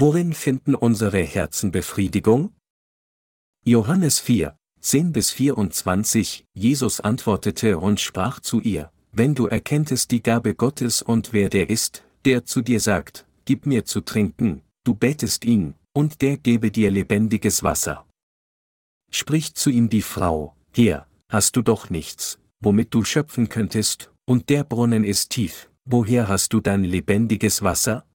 Worin finden unsere Herzen Befriedigung? Johannes 4, 10 bis 24, Jesus antwortete und sprach zu ihr, wenn du erkenntest die Gabe Gottes und wer der ist, der zu dir sagt, gib mir zu trinken, du betest ihn, und der gebe dir lebendiges Wasser. Spricht zu ihm die Frau, hier, hast du doch nichts, womit du schöpfen könntest, und der Brunnen ist tief, woher hast du dein lebendiges Wasser?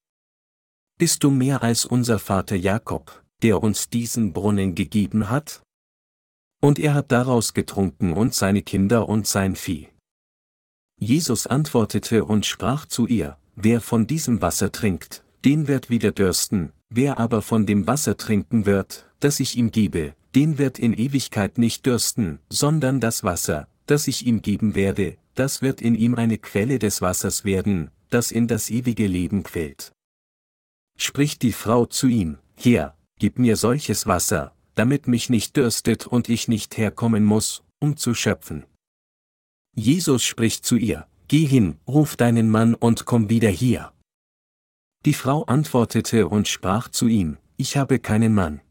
Bist du mehr als unser Vater Jakob, der uns diesen Brunnen gegeben hat? Und er hat daraus getrunken und seine Kinder und sein Vieh. Jesus antwortete und sprach zu ihr, Wer von diesem Wasser trinkt, den wird wieder dürsten, wer aber von dem Wasser trinken wird, das ich ihm gebe, den wird in Ewigkeit nicht dürsten, sondern das Wasser, das ich ihm geben werde, das wird in ihm eine Quelle des Wassers werden, das in das ewige Leben quält. Spricht die Frau zu ihm, Herr, gib mir solches Wasser, damit mich nicht dürstet und ich nicht herkommen muss, um zu schöpfen. Jesus spricht zu ihr, Geh hin, ruf deinen Mann und komm wieder hier. Die Frau antwortete und sprach zu ihm, Ich habe keinen Mann.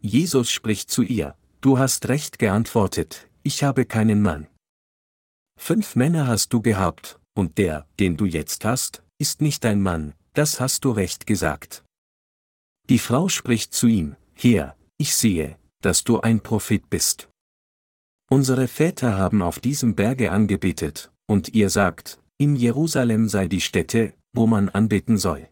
Jesus spricht zu ihr, Du hast recht geantwortet, ich habe keinen Mann. Fünf Männer hast du gehabt, und der, den du jetzt hast, ist nicht dein Mann, das hast du recht gesagt. Die Frau spricht zu ihm, Herr, ich sehe, dass du ein Prophet bist. Unsere Väter haben auf diesem Berge angebetet, und ihr sagt, in Jerusalem sei die Stätte, wo man anbeten soll.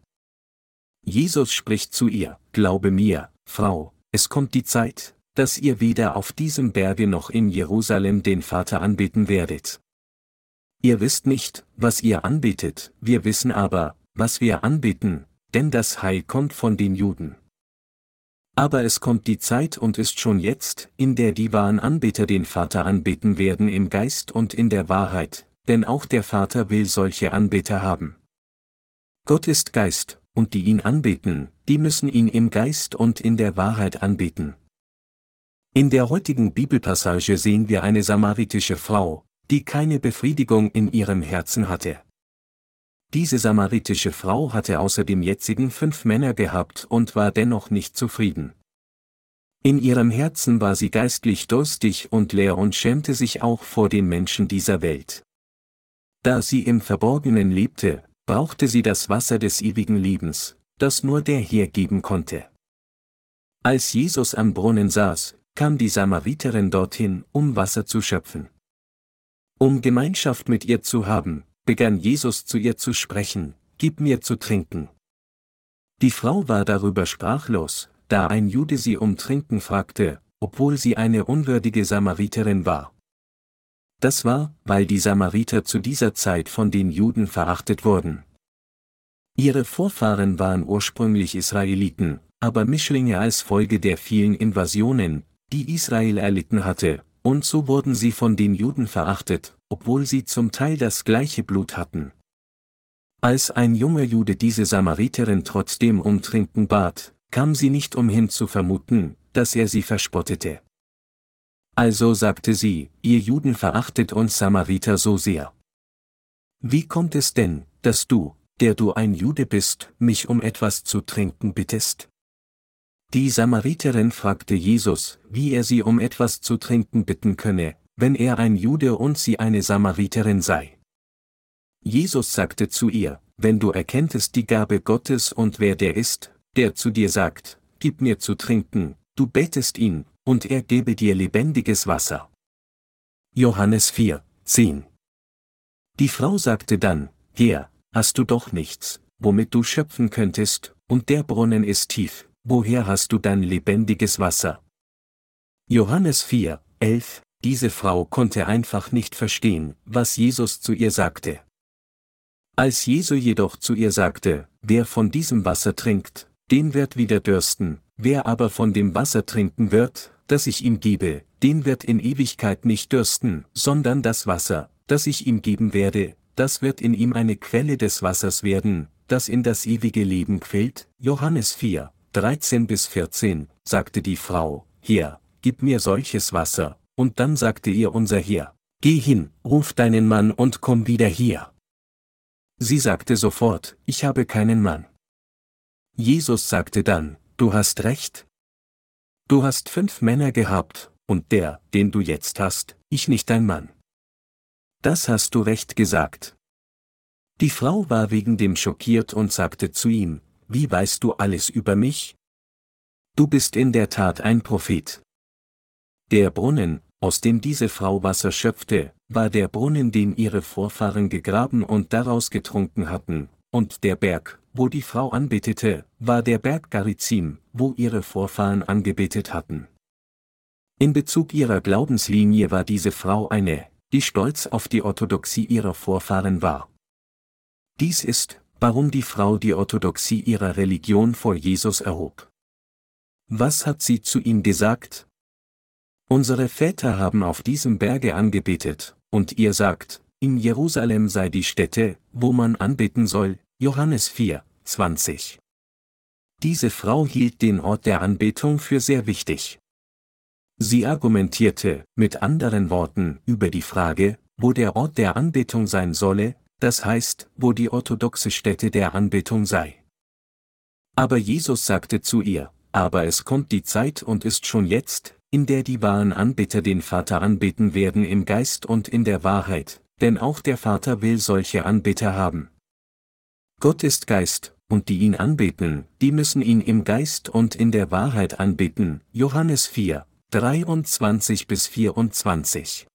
Jesus spricht zu ihr, Glaube mir, Frau, es kommt die Zeit, dass ihr weder auf diesem Berge noch in Jerusalem den Vater anbeten werdet. Ihr wisst nicht, was ihr anbetet, wir wissen aber, was wir anbeten, denn das Heil kommt von den Juden. Aber es kommt die Zeit und ist schon jetzt, in der die wahren Anbeter den Vater anbeten werden im Geist und in der Wahrheit, denn auch der Vater will solche Anbeter haben. Gott ist Geist, und die ihn anbeten, die müssen ihn im Geist und in der Wahrheit anbeten. In der heutigen Bibelpassage sehen wir eine samaritische Frau, die keine Befriedigung in ihrem Herzen hatte. Diese samaritische Frau hatte außer dem jetzigen fünf Männer gehabt und war dennoch nicht zufrieden. In ihrem Herzen war sie geistlich durstig und leer und schämte sich auch vor den Menschen dieser Welt. Da sie im Verborgenen lebte, brauchte sie das Wasser des ewigen Lebens, das nur der Herr geben konnte. Als Jesus am Brunnen saß, kam die Samariterin dorthin, um Wasser zu schöpfen. Um Gemeinschaft mit ihr zu haben, begann Jesus zu ihr zu sprechen, Gib mir zu trinken. Die Frau war darüber sprachlos, da ein Jude sie um Trinken fragte, obwohl sie eine unwürdige Samariterin war. Das war, weil die Samariter zu dieser Zeit von den Juden verachtet wurden. Ihre Vorfahren waren ursprünglich Israeliten, aber Mischlinge als Folge der vielen Invasionen, die Israel erlitten hatte, und so wurden sie von den Juden verachtet, obwohl sie zum Teil das gleiche Blut hatten. Als ein junger Jude diese Samariterin trotzdem um Trinken bat, kam sie nicht umhin zu vermuten, dass er sie verspottete. Also sagte sie, ihr Juden verachtet uns Samariter so sehr. Wie kommt es denn, dass du, der du ein Jude bist, mich um etwas zu trinken bittest? Die Samariterin fragte Jesus, wie er sie um etwas zu trinken bitten könne, wenn er ein Jude und sie eine Samariterin sei. Jesus sagte zu ihr, wenn du erkenntest die Gabe Gottes und wer der ist, der zu dir sagt, gib mir zu trinken, du betest ihn, und er gebe dir lebendiges Wasser. Johannes 4, 10 Die Frau sagte dann, Herr, hast du doch nichts, womit du schöpfen könntest, und der Brunnen ist tief, woher hast du dein lebendiges Wasser? Johannes 4, 11, diese Frau konnte einfach nicht verstehen, was Jesus zu ihr sagte. Als Jesu jedoch zu ihr sagte, wer von diesem Wasser trinkt, den wird wieder dürsten, wer aber von dem Wasser trinken wird, das ich ihm gebe, den wird in Ewigkeit nicht dürsten, sondern das Wasser, das ich ihm geben werde, das wird in ihm eine Quelle des Wassers werden, das in das ewige Leben quillt. Johannes 4, 13 bis 14, sagte die Frau, Herr, gib mir solches Wasser, und dann sagte ihr unser Herr, Geh hin, ruf deinen Mann und komm wieder hier. Sie sagte sofort, ich habe keinen Mann. Jesus sagte dann, Du hast recht. Du hast fünf Männer gehabt, und der, den du jetzt hast, ich nicht dein Mann. Das hast du recht gesagt. Die Frau war wegen dem schockiert und sagte zu ihm, Wie weißt du alles über mich? Du bist in der Tat ein Prophet. Der Brunnen, aus dem diese Frau Wasser schöpfte, war der Brunnen, den ihre Vorfahren gegraben und daraus getrunken hatten, und der Berg, wo die Frau anbetete, war der Berg Garizim, wo ihre Vorfahren angebetet hatten. In Bezug ihrer Glaubenslinie war diese Frau eine, die stolz auf die Orthodoxie ihrer Vorfahren war. Dies ist, warum die Frau die Orthodoxie ihrer Religion vor Jesus erhob. Was hat sie zu ihm gesagt? Unsere Väter haben auf diesem Berge angebetet, und ihr sagt, in Jerusalem sei die Stätte, wo man anbeten soll, Johannes 4, 20. Diese Frau hielt den Ort der Anbetung für sehr wichtig. Sie argumentierte, mit anderen Worten, über die Frage, wo der Ort der Anbetung sein solle, das heißt, wo die orthodoxe Stätte der Anbetung sei. Aber Jesus sagte zu ihr, aber es kommt die Zeit und ist schon jetzt, in der die wahren Anbeter den Vater anbeten werden im Geist und in der Wahrheit, denn auch der Vater will solche Anbeter haben. Gott ist Geist, und die ihn anbeten, die müssen ihn im Geist und in der Wahrheit anbeten. Johannes 4, 23 bis 24.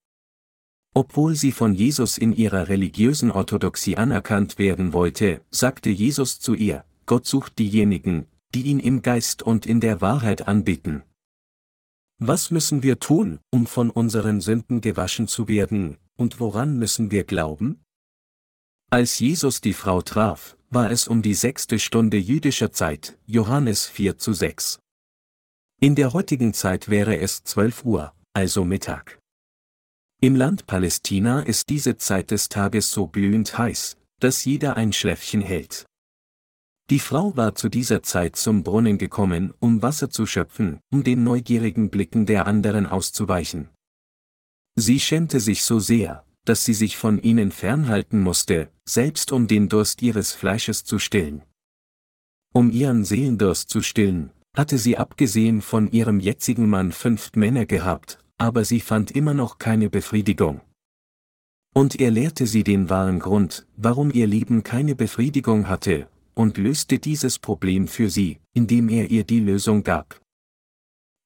Obwohl sie von Jesus in ihrer religiösen Orthodoxie anerkannt werden wollte, sagte Jesus zu ihr, Gott sucht diejenigen, die ihn im Geist und in der Wahrheit anbeten. Was müssen wir tun, um von unseren Sünden gewaschen zu werden, und woran müssen wir glauben? Als Jesus die Frau traf, war es um die sechste Stunde jüdischer Zeit, Johannes 4 zu 6. In der heutigen Zeit wäre es 12 Uhr, also Mittag. Im Land Palästina ist diese Zeit des Tages so glühend heiß, dass jeder ein Schläfchen hält. Die Frau war zu dieser Zeit zum Brunnen gekommen, um Wasser zu schöpfen, um den neugierigen Blicken der anderen auszuweichen. Sie schämte sich so sehr, dass sie sich von ihnen fernhalten musste, selbst um den Durst ihres Fleisches zu stillen. Um ihren Seelendurst zu stillen, hatte sie abgesehen von ihrem jetzigen Mann fünf Männer gehabt, aber sie fand immer noch keine Befriedigung. Und er lehrte sie den wahren Grund, warum ihr Leben keine Befriedigung hatte, und löste dieses Problem für sie, indem er ihr die Lösung gab.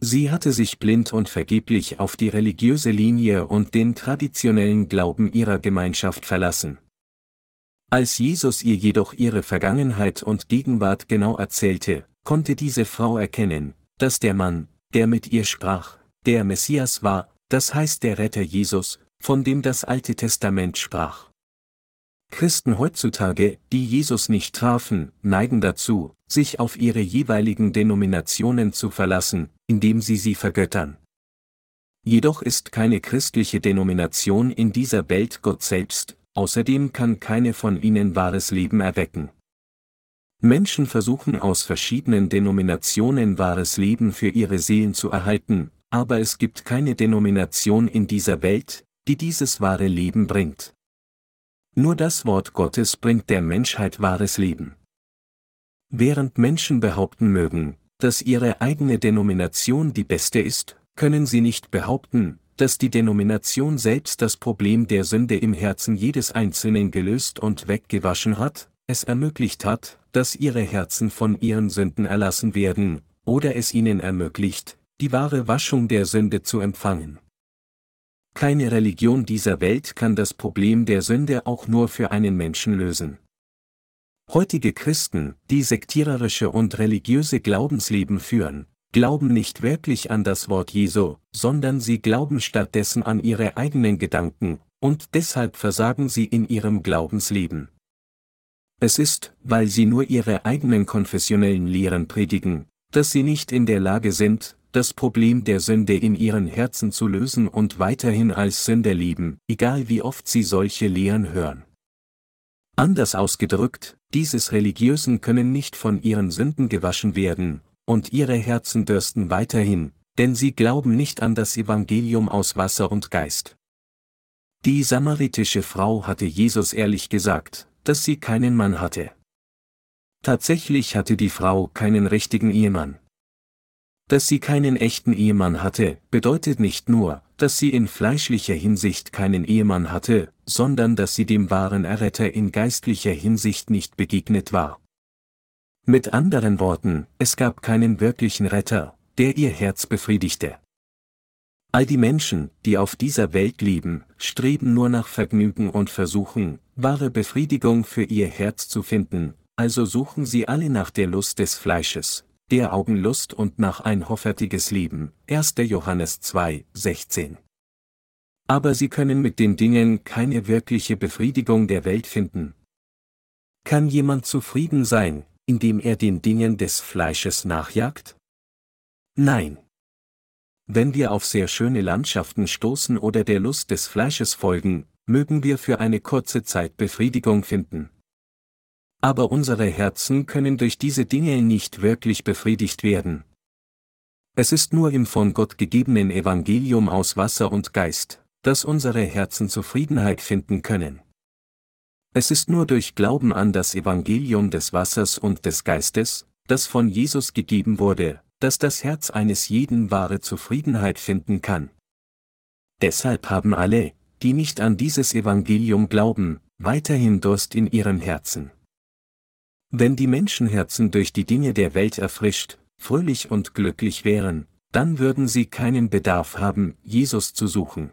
Sie hatte sich blind und vergeblich auf die religiöse Linie und den traditionellen Glauben ihrer Gemeinschaft verlassen. Als Jesus ihr jedoch ihre Vergangenheit und Gegenwart genau erzählte, konnte diese Frau erkennen, dass der Mann, der mit ihr sprach, der Messias war, das heißt der Retter Jesus, von dem das Alte Testament sprach. Christen heutzutage, die Jesus nicht trafen, neigen dazu, sich auf ihre jeweiligen Denominationen zu verlassen, indem sie sie vergöttern. Jedoch ist keine christliche Denomination in dieser Welt Gott selbst, außerdem kann keine von ihnen wahres Leben erwecken. Menschen versuchen aus verschiedenen Denominationen wahres Leben für ihre Seelen zu erhalten, aber es gibt keine Denomination in dieser Welt, die dieses wahre Leben bringt. Nur das Wort Gottes bringt der Menschheit wahres Leben. Während Menschen behaupten mögen, dass ihre eigene Denomination die beste ist, können sie nicht behaupten, dass die Denomination selbst das Problem der Sünde im Herzen jedes Einzelnen gelöst und weggewaschen hat, es ermöglicht hat, dass ihre Herzen von ihren Sünden erlassen werden, oder es ihnen ermöglicht, die wahre Waschung der Sünde zu empfangen. Keine Religion dieser Welt kann das Problem der Sünde auch nur für einen Menschen lösen. Heutige Christen, die sektiererische und religiöse Glaubensleben führen, glauben nicht wirklich an das Wort Jesu, sondern sie glauben stattdessen an ihre eigenen Gedanken, und deshalb versagen sie in ihrem Glaubensleben. Es ist, weil sie nur ihre eigenen konfessionellen Lehren predigen, dass sie nicht in der Lage sind, das Problem der Sünde in ihren Herzen zu lösen und weiterhin als Sünder leben, egal wie oft sie solche Lehren hören. Anders ausgedrückt, dieses Religiösen können nicht von ihren Sünden gewaschen werden, und ihre Herzen dürsten weiterhin, denn sie glauben nicht an das Evangelium aus Wasser und Geist. Die samaritische Frau hatte Jesus ehrlich gesagt, dass sie keinen Mann hatte. Tatsächlich hatte die Frau keinen richtigen Ehemann. Dass sie keinen echten Ehemann hatte, bedeutet nicht nur, dass sie in fleischlicher Hinsicht keinen Ehemann hatte, sondern dass sie dem wahren Erretter in geistlicher Hinsicht nicht begegnet war. Mit anderen Worten, es gab keinen wirklichen Retter, der ihr Herz befriedigte. All die Menschen, die auf dieser Welt leben, streben nur nach Vergnügen und versuchen, wahre Befriedigung für ihr Herz zu finden, also suchen sie alle nach der Lust des Fleisches, der Augenlust und nach ein hoffärtiges Leben. 1. Johannes 2, 16. Aber sie können mit den Dingen keine wirkliche Befriedigung der Welt finden. Kann jemand zufrieden sein, indem er den Dingen des Fleisches nachjagt? Nein. Wenn wir auf sehr schöne Landschaften stoßen oder der Lust des Fleisches folgen, mögen wir für eine kurze Zeit Befriedigung finden. Aber unsere Herzen können durch diese Dinge nicht wirklich befriedigt werden. Es ist nur im von Gott gegebenen Evangelium aus Wasser und Geist, dass unsere Herzen Zufriedenheit finden können. Es ist nur durch Glauben an das Evangelium des Wassers und des Geistes, das von Jesus gegeben wurde, dass das Herz eines jeden wahre Zufriedenheit finden kann. Deshalb haben alle, die nicht an dieses Evangelium glauben, weiterhin Durst in ihren Herzen. Wenn die Menschenherzen durch die Dinge der Welt erfrischt, fröhlich und glücklich wären, dann würden sie keinen Bedarf haben, Jesus zu suchen.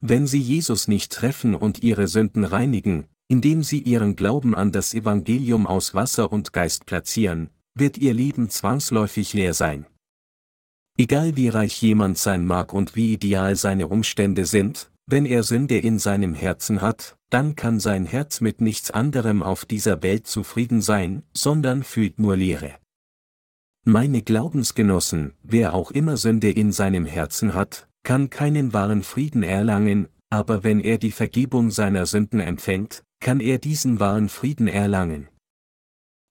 Wenn sie Jesus nicht treffen und ihre Sünden reinigen, indem sie ihren Glauben an das Evangelium aus Wasser und Geist platzieren, wird ihr Leben zwangsläufig leer sein. Egal wie reich jemand sein mag und wie ideal seine Umstände sind, wenn er Sünde in seinem Herzen hat, dann kann sein Herz mit nichts anderem auf dieser Welt zufrieden sein, sondern fühlt nur Leere. Meine Glaubensgenossen, wer auch immer Sünde in seinem Herzen hat, kann keinen wahren Frieden erlangen, aber wenn er die Vergebung seiner Sünden empfängt, kann er diesen wahren Frieden erlangen.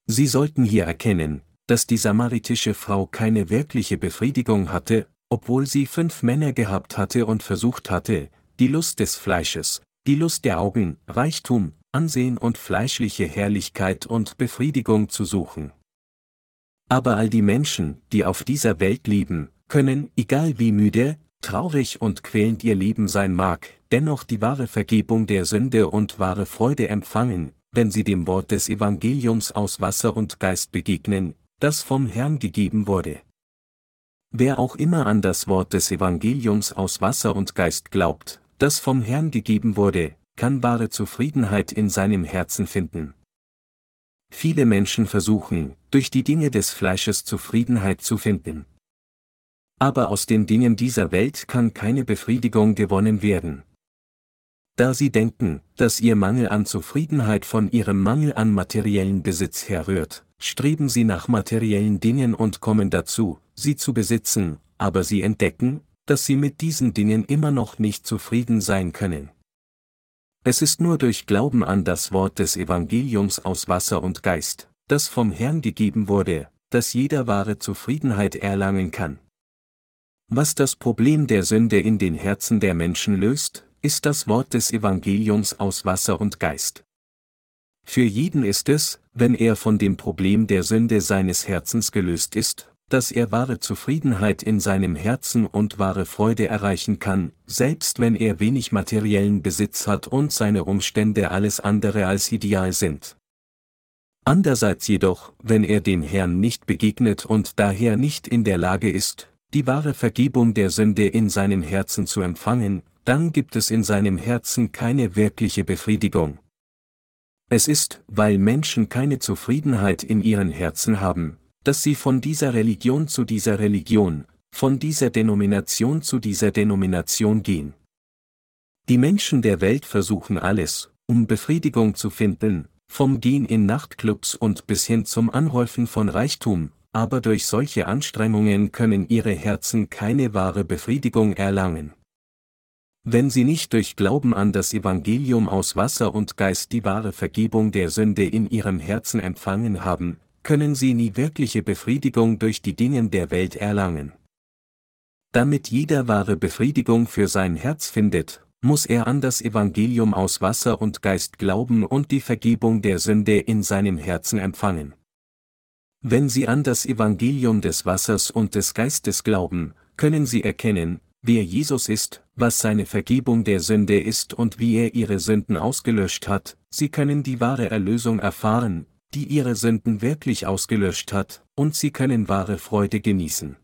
Sie sollten hier erkennen, dass die samaritische Frau keine wirkliche Befriedigung hatte, obwohl sie fünf Männer gehabt hatte und versucht hatte, die Lust des Fleisches, die Lust der Augen, Reichtum, Ansehen und fleischliche Herrlichkeit und Befriedigung zu suchen. Aber all die Menschen, die auf dieser Welt leben, können, egal wie müde, traurig und quälend ihr Leben sein mag, dennoch die wahre Vergebung der Sünde und wahre Freude empfangen, wenn sie dem Wort des Evangeliums aus Wasser und Geist begegnen, das vom Herrn gegeben wurde. Wer auch immer an das Wort des Evangeliums aus Wasser und Geist glaubt, das vom Herrn gegeben wurde, kann wahre Zufriedenheit in seinem Herzen finden. Viele Menschen versuchen, durch die Dinge des Fleisches Zufriedenheit zu finden. Aber aus den Dingen dieser Welt kann keine Befriedigung gewonnen werden da sie denken, dass ihr Mangel an Zufriedenheit von ihrem Mangel an materiellen Besitz herrührt, streben sie nach materiellen Dingen und kommen dazu, sie zu besitzen, aber sie entdecken, dass sie mit diesen Dingen immer noch nicht zufrieden sein können. Es ist nur durch Glauben an das Wort des Evangeliums aus Wasser und Geist, das vom Herrn gegeben wurde, dass jeder wahre Zufriedenheit erlangen kann. Was das Problem der Sünde in den Herzen der Menschen löst, ist das Wort des Evangeliums aus Wasser und Geist. Für jeden ist es, wenn er von dem Problem der Sünde seines Herzens gelöst ist, dass er wahre Zufriedenheit in seinem Herzen und wahre Freude erreichen kann, selbst wenn er wenig materiellen Besitz hat und seine Umstände alles andere als ideal sind. Andererseits jedoch, wenn er dem Herrn nicht begegnet und daher nicht in der Lage ist, die wahre Vergebung der Sünde in seinem Herzen zu empfangen, dann gibt es in seinem Herzen keine wirkliche Befriedigung. Es ist, weil Menschen keine Zufriedenheit in ihren Herzen haben, dass sie von dieser Religion zu dieser Religion, von dieser Denomination zu dieser Denomination gehen. Die Menschen der Welt versuchen alles, um Befriedigung zu finden, vom Gehen in Nachtclubs und bis hin zum Anhäufen von Reichtum, aber durch solche Anstrengungen können ihre Herzen keine wahre Befriedigung erlangen. Wenn sie nicht durch Glauben an das Evangelium aus Wasser und Geist die wahre Vergebung der Sünde in ihrem Herzen empfangen haben, können sie nie wirkliche Befriedigung durch die Dingen der Welt erlangen. Damit jeder wahre Befriedigung für sein Herz findet, muss er an das Evangelium aus Wasser und Geist glauben und die Vergebung der Sünde in seinem Herzen empfangen. Wenn Sie an das Evangelium des Wassers und des Geistes glauben, können Sie erkennen, wer Jesus ist, was seine Vergebung der Sünde ist und wie er Ihre Sünden ausgelöscht hat, Sie können die wahre Erlösung erfahren, die Ihre Sünden wirklich ausgelöscht hat, und Sie können wahre Freude genießen.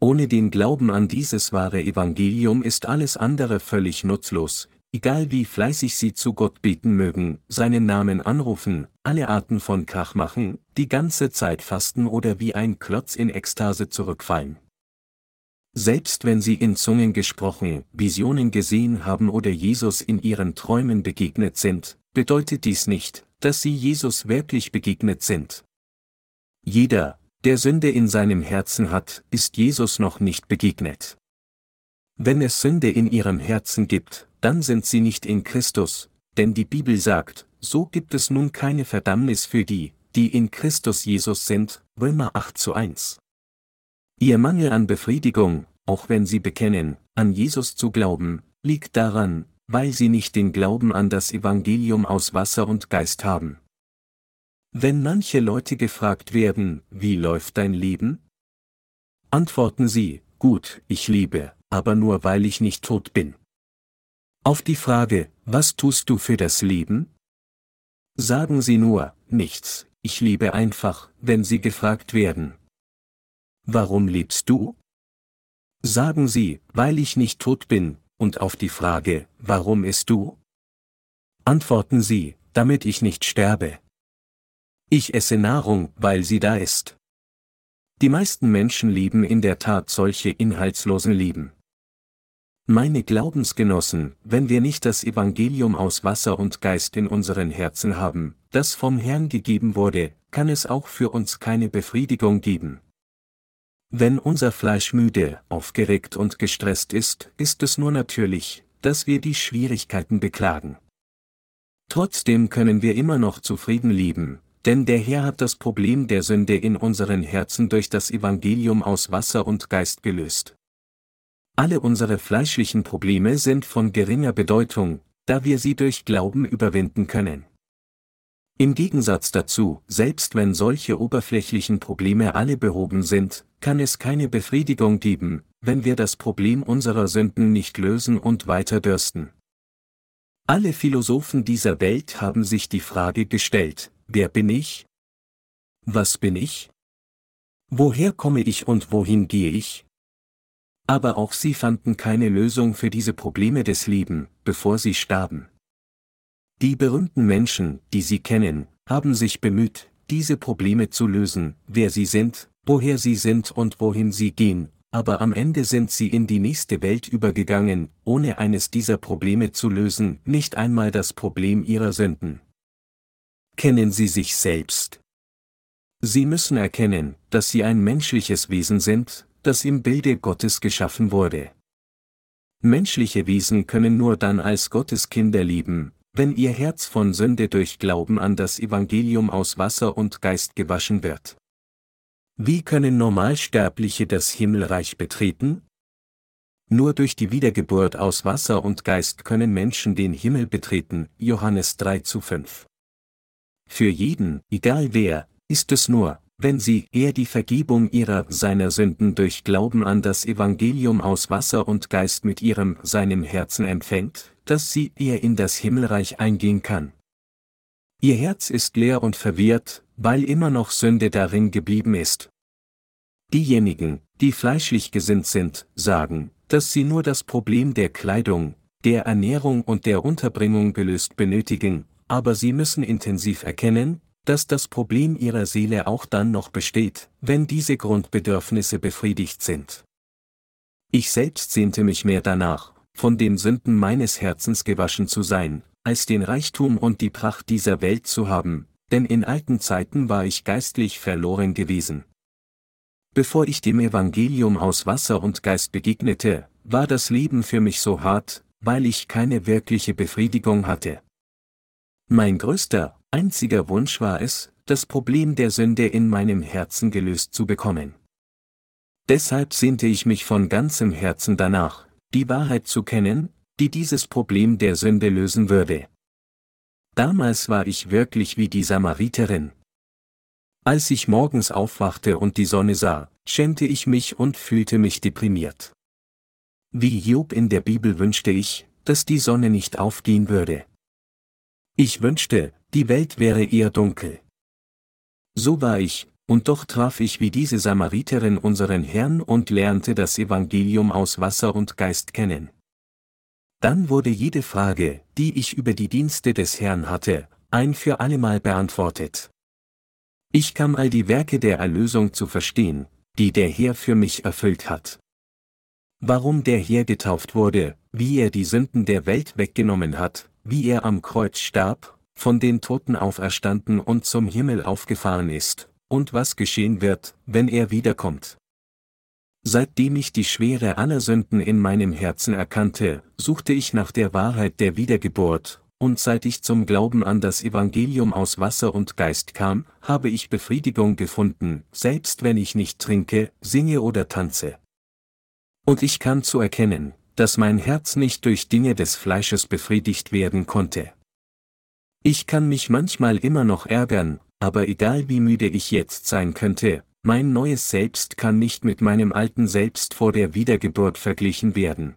Ohne den Glauben an dieses wahre Evangelium ist alles andere völlig nutzlos, egal wie fleißig Sie zu Gott beten mögen, seinen Namen anrufen, alle Arten von Krach machen, die ganze Zeit fasten oder wie ein Klotz in Ekstase zurückfallen. Selbst wenn Sie in Zungen gesprochen, Visionen gesehen haben oder Jesus in Ihren Träumen begegnet sind, bedeutet dies nicht, dass Sie Jesus wirklich begegnet sind. Jeder, der Sünde in seinem Herzen hat, ist Jesus noch nicht begegnet. Wenn es Sünde in ihrem Herzen gibt, dann sind sie nicht in Christus, denn die Bibel sagt, so gibt es nun keine Verdammnis für die, die in Christus Jesus sind, Römer 8 zu 1. Ihr Mangel an Befriedigung, auch wenn sie bekennen, an Jesus zu glauben, liegt daran, weil sie nicht den Glauben an das Evangelium aus Wasser und Geist haben. Wenn manche Leute gefragt werden, wie läuft dein Leben? Antworten sie, gut, ich liebe, aber nur weil ich nicht tot bin. Auf die Frage, was tust du für das Leben? Sagen sie nur, nichts, ich liebe einfach, wenn sie gefragt werden. Warum lebst du? Sagen sie, weil ich nicht tot bin, und auf die Frage, warum isst du? Antworten sie, damit ich nicht sterbe. Ich esse Nahrung, weil sie da ist. Die meisten Menschen leben in der Tat solche inhaltslosen Leben. Meine Glaubensgenossen, wenn wir nicht das Evangelium aus Wasser und Geist in unseren Herzen haben, das vom Herrn gegeben wurde, kann es auch für uns keine Befriedigung geben. Wenn unser Fleisch müde, aufgeregt und gestresst ist, ist es nur natürlich, dass wir die Schwierigkeiten beklagen. Trotzdem können wir immer noch zufrieden leben, denn der Herr hat das Problem der Sünde in unseren Herzen durch das Evangelium aus Wasser und Geist gelöst. Alle unsere fleischlichen Probleme sind von geringer Bedeutung, da wir sie durch Glauben überwinden können. Im Gegensatz dazu, selbst wenn solche oberflächlichen Probleme alle behoben sind, kann es keine Befriedigung geben, wenn wir das Problem unserer Sünden nicht lösen und weiter dürsten. Alle Philosophen dieser Welt haben sich die Frage gestellt, Wer bin ich? Was bin ich? Woher komme ich und wohin gehe ich? Aber auch sie fanden keine Lösung für diese Probleme des Lebens, bevor sie starben. Die berühmten Menschen, die sie kennen, haben sich bemüht, diese Probleme zu lösen, wer sie sind, woher sie sind und wohin sie gehen, aber am Ende sind sie in die nächste Welt übergegangen, ohne eines dieser Probleme zu lösen, nicht einmal das Problem ihrer Sünden kennen Sie sich selbst. Sie müssen erkennen, dass Sie ein menschliches Wesen sind, das im Bilde Gottes geschaffen wurde. Menschliche Wesen können nur dann als Gottes Kinder lieben, wenn ihr Herz von Sünde durch Glauben an das Evangelium aus Wasser und Geist gewaschen wird. Wie können Normalsterbliche das Himmelreich betreten? Nur durch die Wiedergeburt aus Wasser und Geist können Menschen den Himmel betreten, Johannes 3 zu 5. Für jeden, egal wer, ist es nur, wenn sie er die Vergebung ihrer seiner Sünden durch Glauben an das Evangelium aus Wasser und Geist mit ihrem seinem Herzen empfängt, dass sie er in das Himmelreich eingehen kann. Ihr Herz ist leer und verwirrt, weil immer noch Sünde darin geblieben ist. Diejenigen, die fleischlich gesinnt sind, sagen, dass sie nur das Problem der Kleidung, der Ernährung und der Unterbringung gelöst benötigen, aber sie müssen intensiv erkennen, dass das Problem ihrer Seele auch dann noch besteht, wenn diese Grundbedürfnisse befriedigt sind. Ich selbst sehnte mich mehr danach, von den Sünden meines Herzens gewaschen zu sein, als den Reichtum und die Pracht dieser Welt zu haben, denn in alten Zeiten war ich geistlich verloren gewesen. Bevor ich dem Evangelium aus Wasser und Geist begegnete, war das Leben für mich so hart, weil ich keine wirkliche Befriedigung hatte. Mein größter, einziger Wunsch war es, das Problem der Sünde in meinem Herzen gelöst zu bekommen. Deshalb sehnte ich mich von ganzem Herzen danach, die Wahrheit zu kennen, die dieses Problem der Sünde lösen würde. Damals war ich wirklich wie die Samariterin. Als ich morgens aufwachte und die Sonne sah, schämte ich mich und fühlte mich deprimiert. Wie Job in der Bibel wünschte ich, dass die Sonne nicht aufgehen würde. Ich wünschte, die Welt wäre eher dunkel. So war ich, und doch traf ich wie diese Samariterin unseren Herrn und lernte das Evangelium aus Wasser und Geist kennen. Dann wurde jede Frage, die ich über die Dienste des Herrn hatte, ein für allemal beantwortet. Ich kam all die Werke der Erlösung zu verstehen, die der Herr für mich erfüllt hat. Warum der Herr getauft wurde, wie er die Sünden der Welt weggenommen hat, wie er am Kreuz starb, von den Toten auferstanden und zum Himmel aufgefahren ist, und was geschehen wird, wenn er wiederkommt. Seitdem ich die Schwere aller Sünden in meinem Herzen erkannte, suchte ich nach der Wahrheit der Wiedergeburt, und seit ich zum Glauben an das Evangelium aus Wasser und Geist kam, habe ich Befriedigung gefunden, selbst wenn ich nicht trinke, singe oder tanze. Und ich kann zu erkennen, dass mein Herz nicht durch Dinge des Fleisches befriedigt werden konnte. Ich kann mich manchmal immer noch ärgern, aber egal wie müde ich jetzt sein könnte, mein neues Selbst kann nicht mit meinem alten Selbst vor der Wiedergeburt verglichen werden.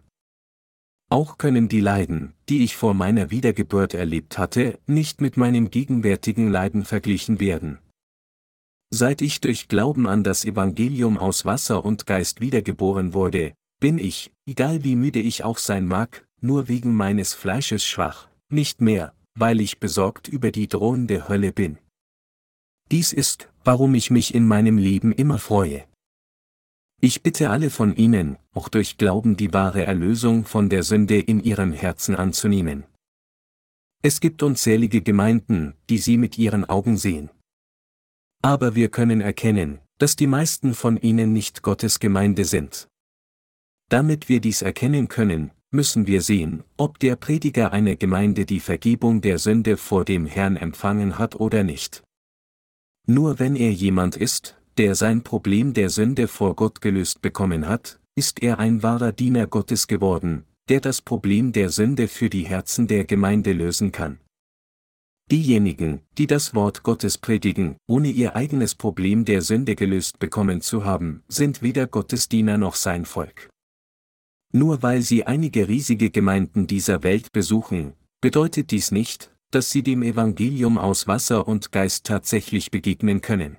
Auch können die Leiden, die ich vor meiner Wiedergeburt erlebt hatte, nicht mit meinem gegenwärtigen Leiden verglichen werden. Seit ich durch Glauben an das Evangelium aus Wasser und Geist wiedergeboren wurde, bin ich, egal wie müde ich auch sein mag, nur wegen meines Fleisches schwach, nicht mehr, weil ich besorgt über die drohende Hölle bin. Dies ist, warum ich mich in meinem Leben immer freue. Ich bitte alle von Ihnen, auch durch Glauben die wahre Erlösung von der Sünde in Ihrem Herzen anzunehmen. Es gibt unzählige Gemeinden, die Sie mit Ihren Augen sehen. Aber wir können erkennen, dass die meisten von ihnen nicht Gottes Gemeinde sind. Damit wir dies erkennen können, müssen wir sehen, ob der Prediger einer Gemeinde die Vergebung der Sünde vor dem Herrn empfangen hat oder nicht. Nur wenn er jemand ist, der sein Problem der Sünde vor Gott gelöst bekommen hat, ist er ein wahrer Diener Gottes geworden, der das Problem der Sünde für die Herzen der Gemeinde lösen kann. Diejenigen, die das Wort Gottes predigen, ohne ihr eigenes Problem der Sünde gelöst bekommen zu haben, sind weder Gottes Diener noch sein Volk. Nur weil sie einige riesige Gemeinden dieser Welt besuchen, bedeutet dies nicht, dass sie dem Evangelium aus Wasser und Geist tatsächlich begegnen können.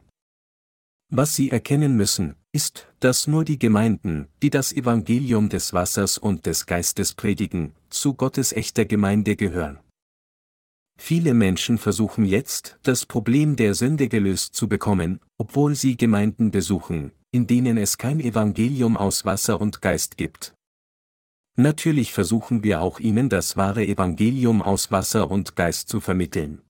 Was sie erkennen müssen, ist, dass nur die Gemeinden, die das Evangelium des Wassers und des Geistes predigen, zu Gottes echter Gemeinde gehören. Viele Menschen versuchen jetzt, das Problem der Sünde gelöst zu bekommen, obwohl sie Gemeinden besuchen, in denen es kein Evangelium aus Wasser und Geist gibt. Natürlich versuchen wir auch ihnen das wahre Evangelium aus Wasser und Geist zu vermitteln.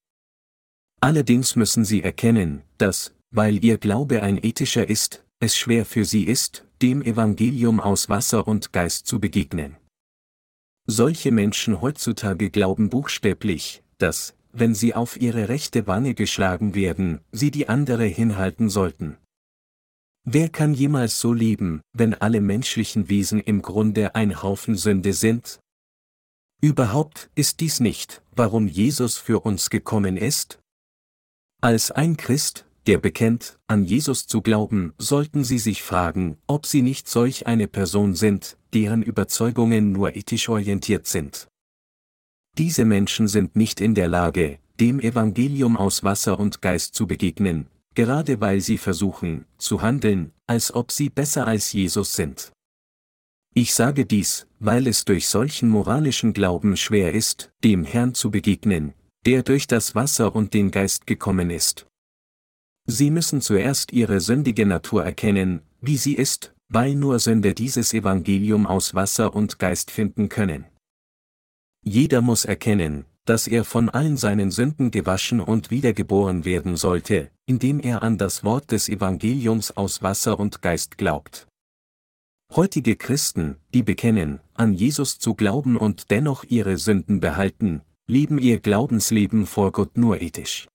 Allerdings müssen sie erkennen, dass, weil ihr Glaube ein ethischer ist, es schwer für sie ist, dem Evangelium aus Wasser und Geist zu begegnen. Solche Menschen heutzutage glauben buchstäblich, dass, wenn sie auf ihre rechte Wanne geschlagen werden, sie die andere hinhalten sollten. Wer kann jemals so leben, wenn alle menschlichen Wesen im Grunde ein Haufen Sünde sind? Überhaupt ist dies nicht, warum Jesus für uns gekommen ist? Als ein Christ, der bekennt, an Jesus zu glauben, sollten Sie sich fragen, ob Sie nicht solch eine Person sind, deren Überzeugungen nur ethisch orientiert sind. Diese Menschen sind nicht in der Lage, dem Evangelium aus Wasser und Geist zu begegnen, gerade weil sie versuchen, zu handeln, als ob sie besser als Jesus sind. Ich sage dies, weil es durch solchen moralischen Glauben schwer ist, dem Herrn zu begegnen, der durch das Wasser und den Geist gekommen ist. Sie müssen zuerst ihre sündige Natur erkennen, wie sie ist, weil nur Sünde dieses Evangelium aus Wasser und Geist finden können. Jeder muss erkennen, dass er von allen seinen Sünden gewaschen und wiedergeboren werden sollte, indem er an das Wort des Evangeliums aus Wasser und Geist glaubt. Heutige Christen, die bekennen, an Jesus zu glauben und dennoch ihre Sünden behalten, leben ihr Glaubensleben vor Gott nur ethisch.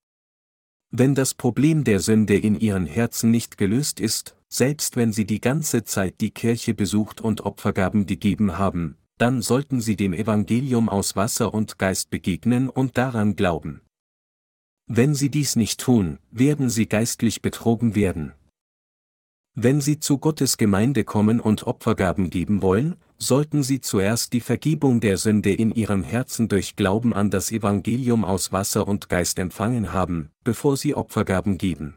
Wenn das Problem der Sünde in ihren Herzen nicht gelöst ist, selbst wenn sie die ganze Zeit die Kirche besucht und Opfergaben gegeben haben, dann sollten sie dem Evangelium aus Wasser und Geist begegnen und daran glauben. Wenn sie dies nicht tun, werden sie geistlich betrogen werden. Wenn sie zu Gottes Gemeinde kommen und Opfergaben geben wollen, sollten sie zuerst die Vergebung der Sünde in ihrem Herzen durch Glauben an das Evangelium aus Wasser und Geist empfangen haben, bevor sie Opfergaben geben.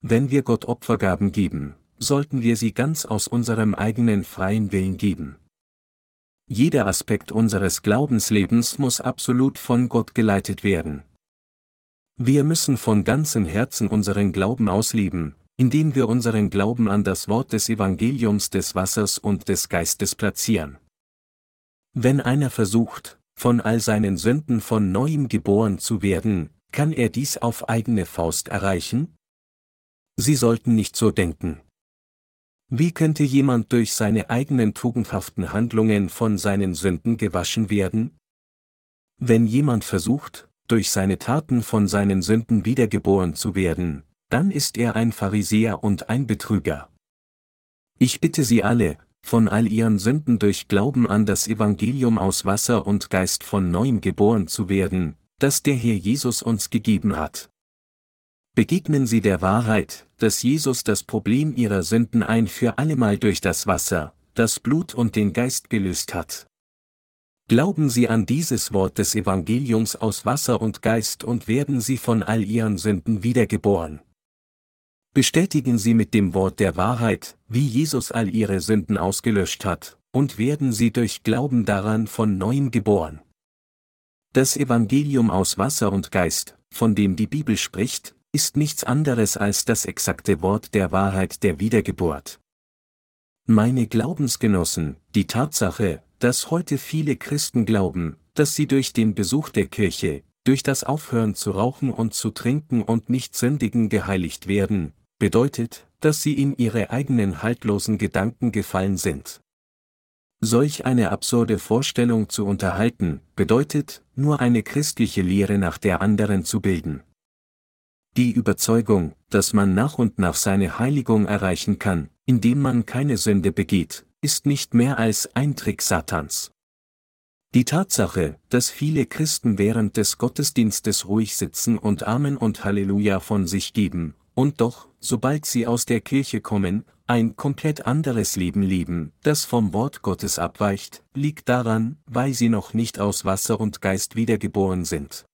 Wenn wir Gott Opfergaben geben, sollten wir sie ganz aus unserem eigenen freien Willen geben. Jeder Aspekt unseres Glaubenslebens muss absolut von Gott geleitet werden. Wir müssen von ganzem Herzen unseren Glauben ausleben, indem wir unseren Glauben an das Wort des Evangeliums des Wassers und des Geistes platzieren. Wenn einer versucht, von all seinen Sünden von neuem geboren zu werden, kann er dies auf eigene Faust erreichen? Sie sollten nicht so denken. Wie könnte jemand durch seine eigenen tugendhaften Handlungen von seinen Sünden gewaschen werden? Wenn jemand versucht, durch seine Taten von seinen Sünden wiedergeboren zu werden, dann ist er ein Pharisäer und ein Betrüger. Ich bitte Sie alle, von all ihren Sünden durch Glauben an das Evangelium aus Wasser und Geist von neuem geboren zu werden, das der Herr Jesus uns gegeben hat. Begegnen Sie der Wahrheit, dass Jesus das Problem Ihrer Sünden ein für allemal durch das Wasser, das Blut und den Geist gelöst hat. Glauben Sie an dieses Wort des Evangeliums aus Wasser und Geist und werden Sie von all Ihren Sünden wiedergeboren. Bestätigen Sie mit dem Wort der Wahrheit, wie Jesus all Ihre Sünden ausgelöscht hat, und werden Sie durch Glauben daran von neuem geboren. Das Evangelium aus Wasser und Geist, von dem die Bibel spricht, ist nichts anderes als das exakte Wort der Wahrheit der Wiedergeburt. Meine Glaubensgenossen, die Tatsache, dass heute viele Christen glauben, dass sie durch den Besuch der Kirche, durch das Aufhören zu rauchen und zu trinken und nicht sündigen geheiligt werden, bedeutet, dass sie in ihre eigenen haltlosen Gedanken gefallen sind. Solch eine absurde Vorstellung zu unterhalten, bedeutet, nur eine christliche Lehre nach der anderen zu bilden. Die Überzeugung, dass man nach und nach seine Heiligung erreichen kann, indem man keine Sünde begeht, ist nicht mehr als ein Trick Satans. Die Tatsache, dass viele Christen während des Gottesdienstes ruhig sitzen und Amen und Halleluja von sich geben, und doch, sobald sie aus der Kirche kommen, ein komplett anderes Leben leben, das vom Wort Gottes abweicht, liegt daran, weil sie noch nicht aus Wasser und Geist wiedergeboren sind.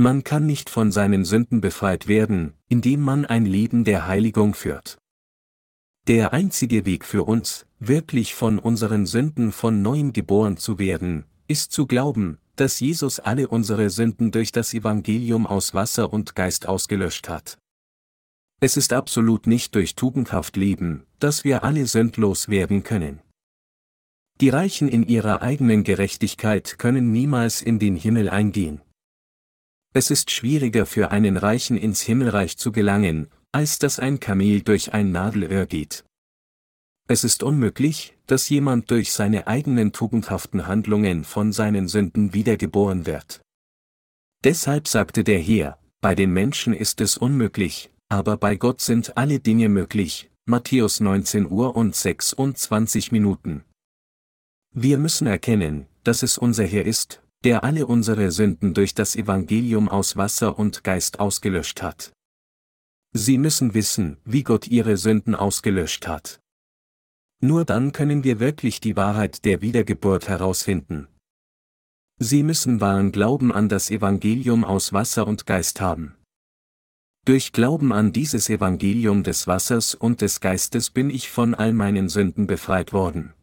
Man kann nicht von seinen Sünden befreit werden, indem man ein Leben der Heiligung führt. Der einzige Weg für uns, wirklich von unseren Sünden von neuem geboren zu werden, ist zu glauben, dass Jesus alle unsere Sünden durch das Evangelium aus Wasser und Geist ausgelöscht hat. Es ist absolut nicht durch tugendhaft Leben, dass wir alle sündlos werden können. Die Reichen in ihrer eigenen Gerechtigkeit können niemals in den Himmel eingehen. Es ist schwieriger für einen Reichen ins Himmelreich zu gelangen, als dass ein Kamel durch ein Nadelöhr geht. Es ist unmöglich, dass jemand durch seine eigenen tugendhaften Handlungen von seinen Sünden wiedergeboren wird. Deshalb sagte der Herr, bei den Menschen ist es unmöglich, aber bei Gott sind alle Dinge möglich, Matthäus 19 Uhr und 26 Minuten. Wir müssen erkennen, dass es unser Herr ist, der alle unsere Sünden durch das Evangelium aus Wasser und Geist ausgelöscht hat. Sie müssen wissen, wie Gott ihre Sünden ausgelöscht hat. Nur dann können wir wirklich die Wahrheit der Wiedergeburt herausfinden. Sie müssen wahren Glauben an das Evangelium aus Wasser und Geist haben. Durch Glauben an dieses Evangelium des Wassers und des Geistes bin ich von all meinen Sünden befreit worden.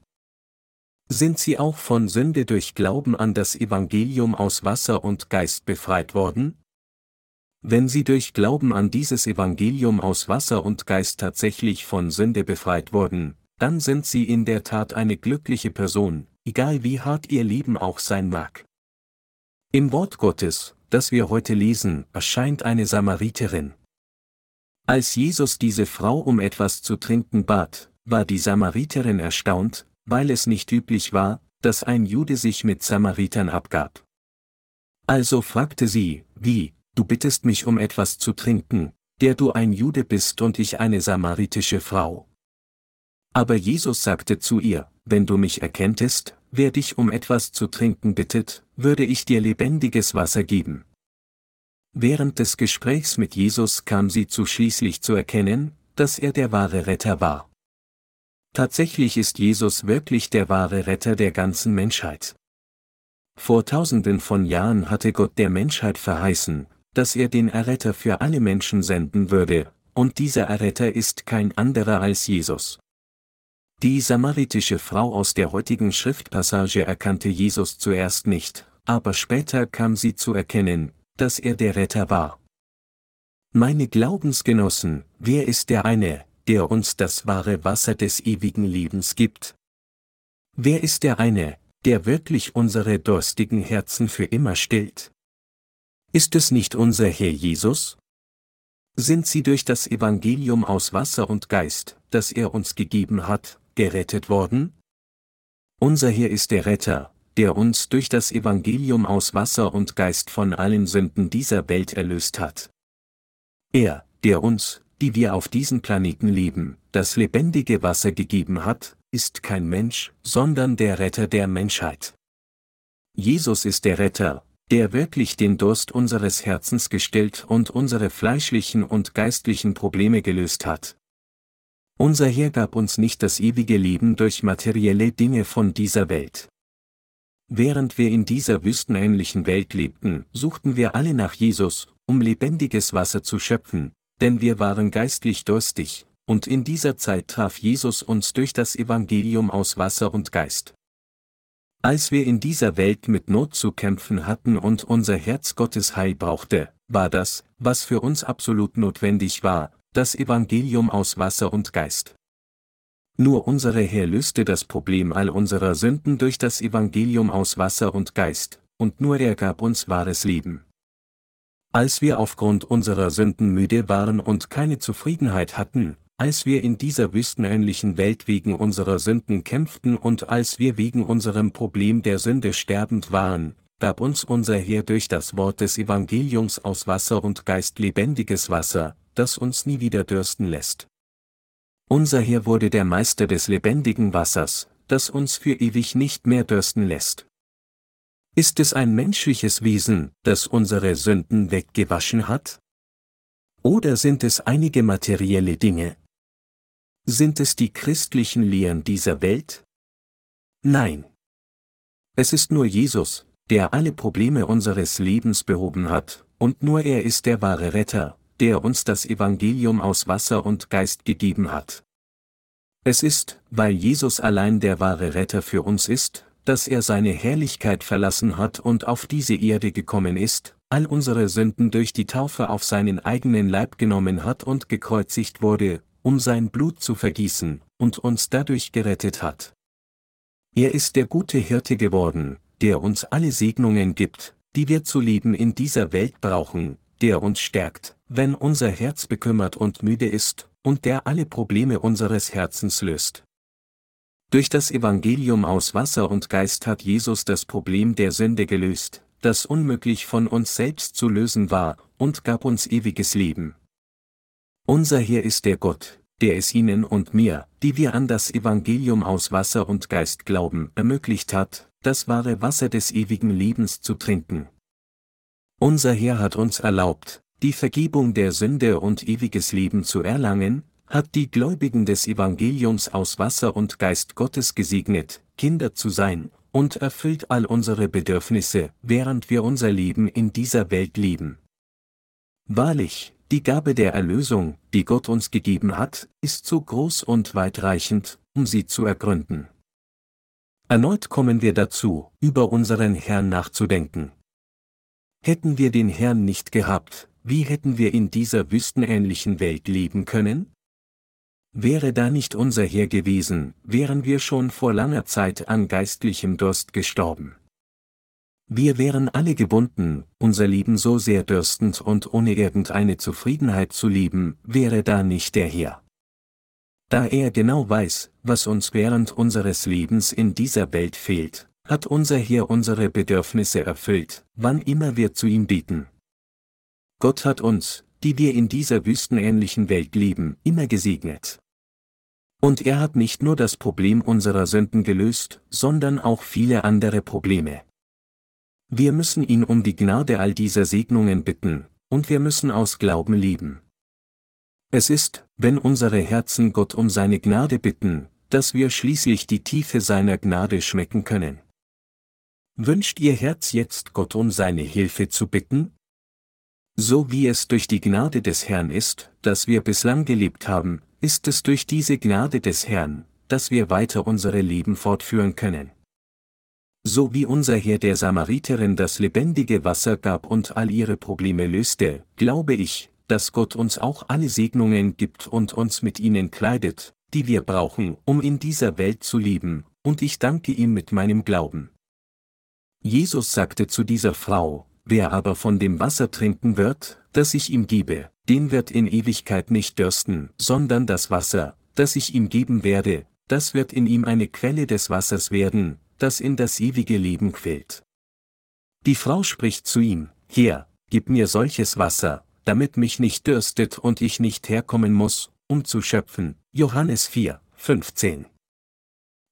Sind sie auch von Sünde durch Glauben an das Evangelium aus Wasser und Geist befreit worden? Wenn sie durch Glauben an dieses Evangelium aus Wasser und Geist tatsächlich von Sünde befreit wurden, dann sind sie in der Tat eine glückliche Person, egal wie hart ihr Leben auch sein mag. Im Wort Gottes, das wir heute lesen, erscheint eine Samariterin. Als Jesus diese Frau um etwas zu trinken bat, war die Samariterin erstaunt, weil es nicht üblich war, dass ein Jude sich mit Samaritern abgab. Also fragte sie, wie, du bittest mich um etwas zu trinken, der du ein Jude bist und ich eine samaritische Frau. Aber Jesus sagte zu ihr, wenn du mich erkenntest, wer dich um etwas zu trinken bittet, würde ich dir lebendiges Wasser geben. Während des Gesprächs mit Jesus kam sie zu schließlich zu erkennen, dass er der wahre Retter war. Tatsächlich ist Jesus wirklich der wahre Retter der ganzen Menschheit. Vor tausenden von Jahren hatte Gott der Menschheit verheißen, dass er den Erretter für alle Menschen senden würde, und dieser Erretter ist kein anderer als Jesus. Die samaritische Frau aus der heutigen Schriftpassage erkannte Jesus zuerst nicht, aber später kam sie zu erkennen, dass er der Retter war. Meine Glaubensgenossen, wer ist der eine, der uns das wahre Wasser des ewigen Lebens gibt? Wer ist der eine, der wirklich unsere durstigen Herzen für immer stillt? Ist es nicht unser Herr Jesus? Sind sie durch das Evangelium aus Wasser und Geist, das er uns gegeben hat, gerettet worden? Unser Herr ist der Retter, der uns durch das Evangelium aus Wasser und Geist von allen Sünden dieser Welt erlöst hat. Er, der uns, die wir auf diesem Planeten leben, das lebendige Wasser gegeben hat, ist kein Mensch, sondern der Retter der Menschheit. Jesus ist der Retter, der wirklich den Durst unseres Herzens gestillt und unsere fleischlichen und geistlichen Probleme gelöst hat. Unser Herr gab uns nicht das ewige Leben durch materielle Dinge von dieser Welt. Während wir in dieser wüstenähnlichen Welt lebten, suchten wir alle nach Jesus, um lebendiges Wasser zu schöpfen, denn wir waren geistlich durstig, und in dieser Zeit traf Jesus uns durch das Evangelium aus Wasser und Geist. Als wir in dieser Welt mit Not zu kämpfen hatten und unser Herz Gottes Heil brauchte, war das, was für uns absolut notwendig war, das Evangelium aus Wasser und Geist. Nur unsere Herr löste das Problem all unserer Sünden durch das Evangelium aus Wasser und Geist, und nur er gab uns wahres Leben. Als wir aufgrund unserer Sünden müde waren und keine Zufriedenheit hatten, als wir in dieser wüstenähnlichen Welt wegen unserer Sünden kämpften und als wir wegen unserem Problem der Sünde sterbend waren, gab uns unser Herr durch das Wort des Evangeliums aus Wasser und Geist lebendiges Wasser, das uns nie wieder dürsten lässt. Unser Herr wurde der Meister des lebendigen Wassers, das uns für ewig nicht mehr dürsten lässt. Ist es ein menschliches Wesen, das unsere Sünden weggewaschen hat? Oder sind es einige materielle Dinge, sind es die christlichen Lehren dieser Welt? Nein. Es ist nur Jesus, der alle Probleme unseres Lebens behoben hat, und nur er ist der wahre Retter, der uns das Evangelium aus Wasser und Geist gegeben hat. Es ist, weil Jesus allein der wahre Retter für uns ist, dass er seine Herrlichkeit verlassen hat und auf diese Erde gekommen ist, all unsere Sünden durch die Taufe auf seinen eigenen Leib genommen hat und gekreuzigt wurde, um sein Blut zu vergießen, und uns dadurch gerettet hat. Er ist der gute Hirte geworden, der uns alle Segnungen gibt, die wir zu leben in dieser Welt brauchen, der uns stärkt, wenn unser Herz bekümmert und müde ist, und der alle Probleme unseres Herzens löst. Durch das Evangelium aus Wasser und Geist hat Jesus das Problem der Sünde gelöst, das unmöglich von uns selbst zu lösen war, und gab uns ewiges Leben. Unser Herr ist der Gott, der es Ihnen und mir, die wir an das Evangelium aus Wasser und Geist glauben, ermöglicht hat, das wahre Wasser des ewigen Lebens zu trinken. Unser Herr hat uns erlaubt, die Vergebung der Sünde und ewiges Leben zu erlangen, hat die Gläubigen des Evangeliums aus Wasser und Geist Gottes gesegnet, Kinder zu sein, und erfüllt all unsere Bedürfnisse, während wir unser Leben in dieser Welt leben. Wahrlich, die Gabe der Erlösung, die Gott uns gegeben hat, ist so groß und weitreichend, um sie zu ergründen. Erneut kommen wir dazu, über unseren Herrn nachzudenken. Hätten wir den Herrn nicht gehabt, wie hätten wir in dieser wüstenähnlichen Welt leben können? Wäre da nicht unser Herr gewesen, wären wir schon vor langer Zeit an geistlichem Durst gestorben. Wir wären alle gebunden, unser Leben so sehr dürstend und ohne irgendeine Zufriedenheit zu leben, wäre da nicht der Herr. Da er genau weiß, was uns während unseres Lebens in dieser Welt fehlt, hat unser Herr unsere Bedürfnisse erfüllt, wann immer wir zu ihm bieten. Gott hat uns, die wir in dieser wüstenähnlichen Welt leben, immer gesegnet. Und er hat nicht nur das Problem unserer Sünden gelöst, sondern auch viele andere Probleme. Wir müssen ihn um die Gnade all dieser Segnungen bitten, und wir müssen aus Glauben leben. Es ist, wenn unsere Herzen Gott um seine Gnade bitten, dass wir schließlich die Tiefe seiner Gnade schmecken können. Wünscht Ihr Herz jetzt Gott um seine Hilfe zu bitten? So wie es durch die Gnade des Herrn ist, dass wir bislang gelebt haben, ist es durch diese Gnade des Herrn, dass wir weiter unsere Leben fortführen können. So wie unser Herr der Samariterin das lebendige Wasser gab und all ihre Probleme löste, glaube ich, dass Gott uns auch alle Segnungen gibt und uns mit ihnen kleidet, die wir brauchen, um in dieser Welt zu leben, und ich danke ihm mit meinem Glauben. Jesus sagte zu dieser Frau, wer aber von dem Wasser trinken wird, das ich ihm gebe, den wird in Ewigkeit nicht dürsten, sondern das Wasser, das ich ihm geben werde, das wird in ihm eine Quelle des Wassers werden, das in das ewige Leben quillt. Die Frau spricht zu ihm, Herr, gib mir solches Wasser, damit mich nicht dürstet und ich nicht herkommen muss, um zu schöpfen. Johannes 4, 15.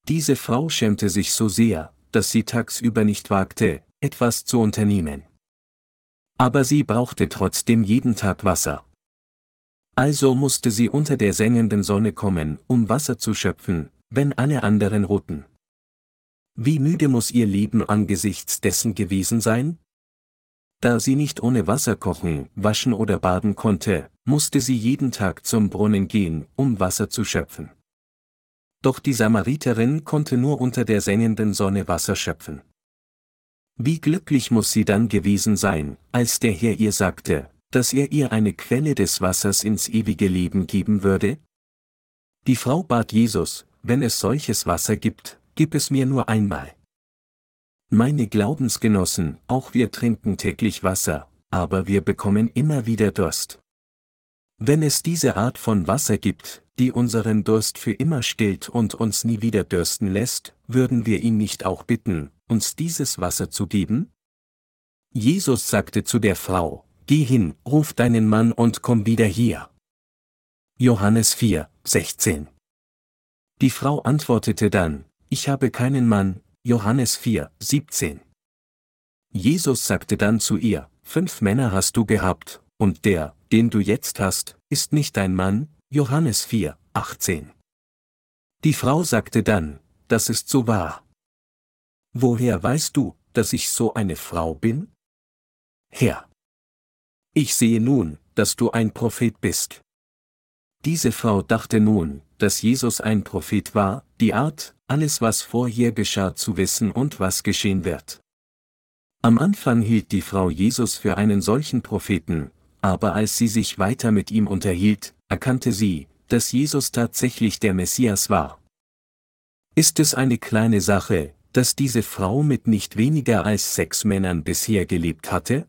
Diese Frau schämte sich so sehr, dass sie tagsüber nicht wagte, etwas zu unternehmen. Aber sie brauchte trotzdem jeden Tag Wasser. Also musste sie unter der sengenden Sonne kommen, um Wasser zu schöpfen, wenn alle anderen ruhten. Wie müde muss ihr Leben angesichts dessen gewesen sein? Da sie nicht ohne Wasser kochen, waschen oder baden konnte, musste sie jeden Tag zum Brunnen gehen, um Wasser zu schöpfen. Doch die Samariterin konnte nur unter der sengenden Sonne Wasser schöpfen. Wie glücklich muss sie dann gewesen sein, als der Herr ihr sagte, dass er ihr eine Quelle des Wassers ins ewige Leben geben würde? Die Frau bat Jesus, wenn es solches Wasser gibt, gib es mir nur einmal. Meine Glaubensgenossen, auch wir trinken täglich Wasser, aber wir bekommen immer wieder Durst. Wenn es diese Art von Wasser gibt, die unseren Durst für immer stillt und uns nie wieder dürsten lässt, würden wir ihn nicht auch bitten, uns dieses Wasser zu geben? Jesus sagte zu der Frau, Geh hin, ruf deinen Mann und komm wieder hier. Johannes 4, 16. Die Frau antwortete dann, Ich habe keinen Mann, Johannes 4, 17. Jesus sagte dann zu ihr, Fünf Männer hast du gehabt, und der, den du jetzt hast, ist nicht dein Mann, Johannes 4, 18. Die Frau sagte dann, das ist so wahr. Woher weißt du, dass ich so eine Frau bin? Herr. Ich sehe nun, dass du ein Prophet bist. Diese Frau dachte nun, dass Jesus ein Prophet war, die Art, alles was vorher geschah zu wissen und was geschehen wird. Am Anfang hielt die Frau Jesus für einen solchen Propheten, aber als sie sich weiter mit ihm unterhielt, erkannte sie, dass Jesus tatsächlich der Messias war. Ist es eine kleine Sache, dass diese Frau mit nicht weniger als sechs Männern bisher gelebt hatte?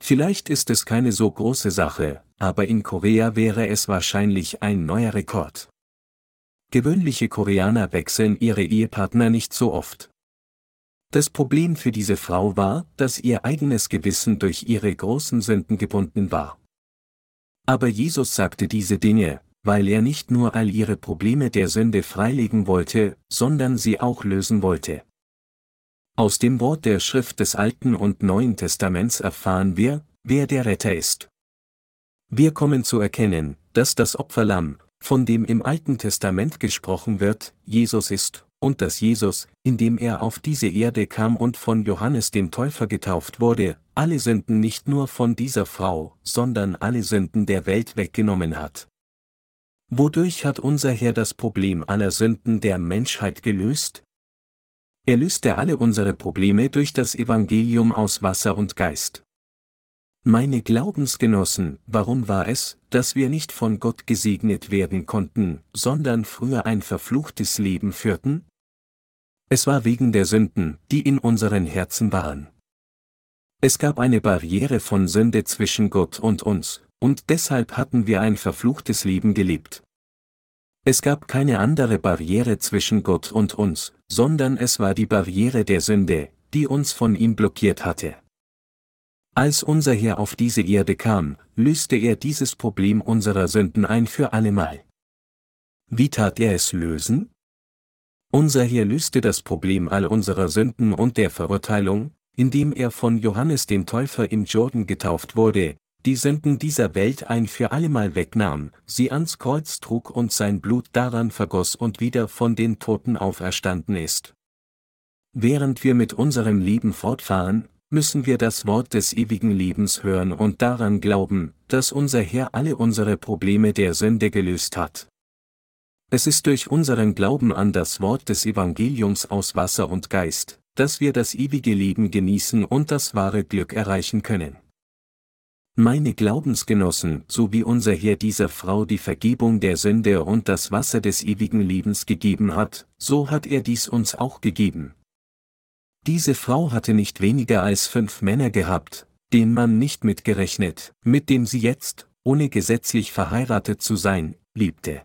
Vielleicht ist es keine so große Sache, aber in Korea wäre es wahrscheinlich ein neuer Rekord. Gewöhnliche Koreaner wechseln ihre Ehepartner nicht so oft. Das Problem für diese Frau war, dass ihr eigenes Gewissen durch ihre großen Sünden gebunden war. Aber Jesus sagte diese Dinge, weil er nicht nur all ihre Probleme der Sünde freilegen wollte, sondern sie auch lösen wollte. Aus dem Wort der Schrift des Alten und Neuen Testaments erfahren wir, wer der Retter ist. Wir kommen zu erkennen, dass das Opferlamm, von dem im Alten Testament gesprochen wird, Jesus ist, und dass Jesus, indem er auf diese Erde kam und von Johannes dem Täufer getauft wurde, alle Sünden nicht nur von dieser Frau, sondern alle Sünden der Welt weggenommen hat. Wodurch hat unser Herr das Problem aller Sünden der Menschheit gelöst? Er löste alle unsere Probleme durch das Evangelium aus Wasser und Geist. Meine Glaubensgenossen, warum war es, dass wir nicht von Gott gesegnet werden konnten, sondern früher ein verfluchtes Leben führten? Es war wegen der Sünden, die in unseren Herzen waren. Es gab eine Barriere von Sünde zwischen Gott und uns, und deshalb hatten wir ein verfluchtes Leben gelebt. Es gab keine andere Barriere zwischen Gott und uns, sondern es war die Barriere der Sünde, die uns von ihm blockiert hatte. Als unser Herr auf diese Erde kam, löste er dieses Problem unserer Sünden ein für allemal. Wie tat er es lösen? Unser Herr löste das Problem all unserer Sünden und der Verurteilung, indem er von Johannes dem Täufer im Jordan getauft wurde, die Sünden dieser Welt ein für allemal wegnahm, sie ans Kreuz trug und sein Blut daran vergoss und wieder von den Toten auferstanden ist. Während wir mit unserem Leben fortfahren, müssen wir das Wort des ewigen Lebens hören und daran glauben, dass unser Herr alle unsere Probleme der Sünde gelöst hat. Es ist durch unseren Glauben an das Wort des Evangeliums aus Wasser und Geist, dass wir das ewige Leben genießen und das wahre Glück erreichen können. Meine Glaubensgenossen, so wie unser Herr dieser Frau die Vergebung der Sünde und das Wasser des ewigen Lebens gegeben hat, so hat er dies uns auch gegeben. Diese Frau hatte nicht weniger als fünf Männer gehabt, den Mann nicht mitgerechnet, mit dem sie jetzt, ohne gesetzlich verheiratet zu sein, liebte.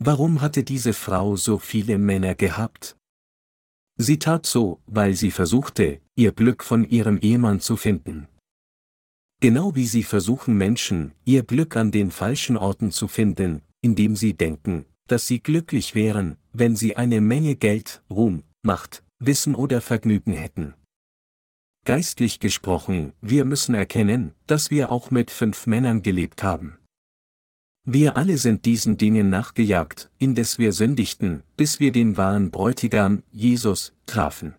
Warum hatte diese Frau so viele Männer gehabt? Sie tat so, weil sie versuchte, ihr Glück von ihrem Ehemann zu finden. Genau wie sie versuchen Menschen, ihr Glück an den falschen Orten zu finden, indem sie denken, dass sie glücklich wären, wenn sie eine Menge Geld, Ruhm, Macht, Wissen oder Vergnügen hätten. Geistlich gesprochen, wir müssen erkennen, dass wir auch mit fünf Männern gelebt haben. Wir alle sind diesen Dingen nachgejagt, indes wir sündigten, bis wir den wahren Bräutigam, Jesus, trafen.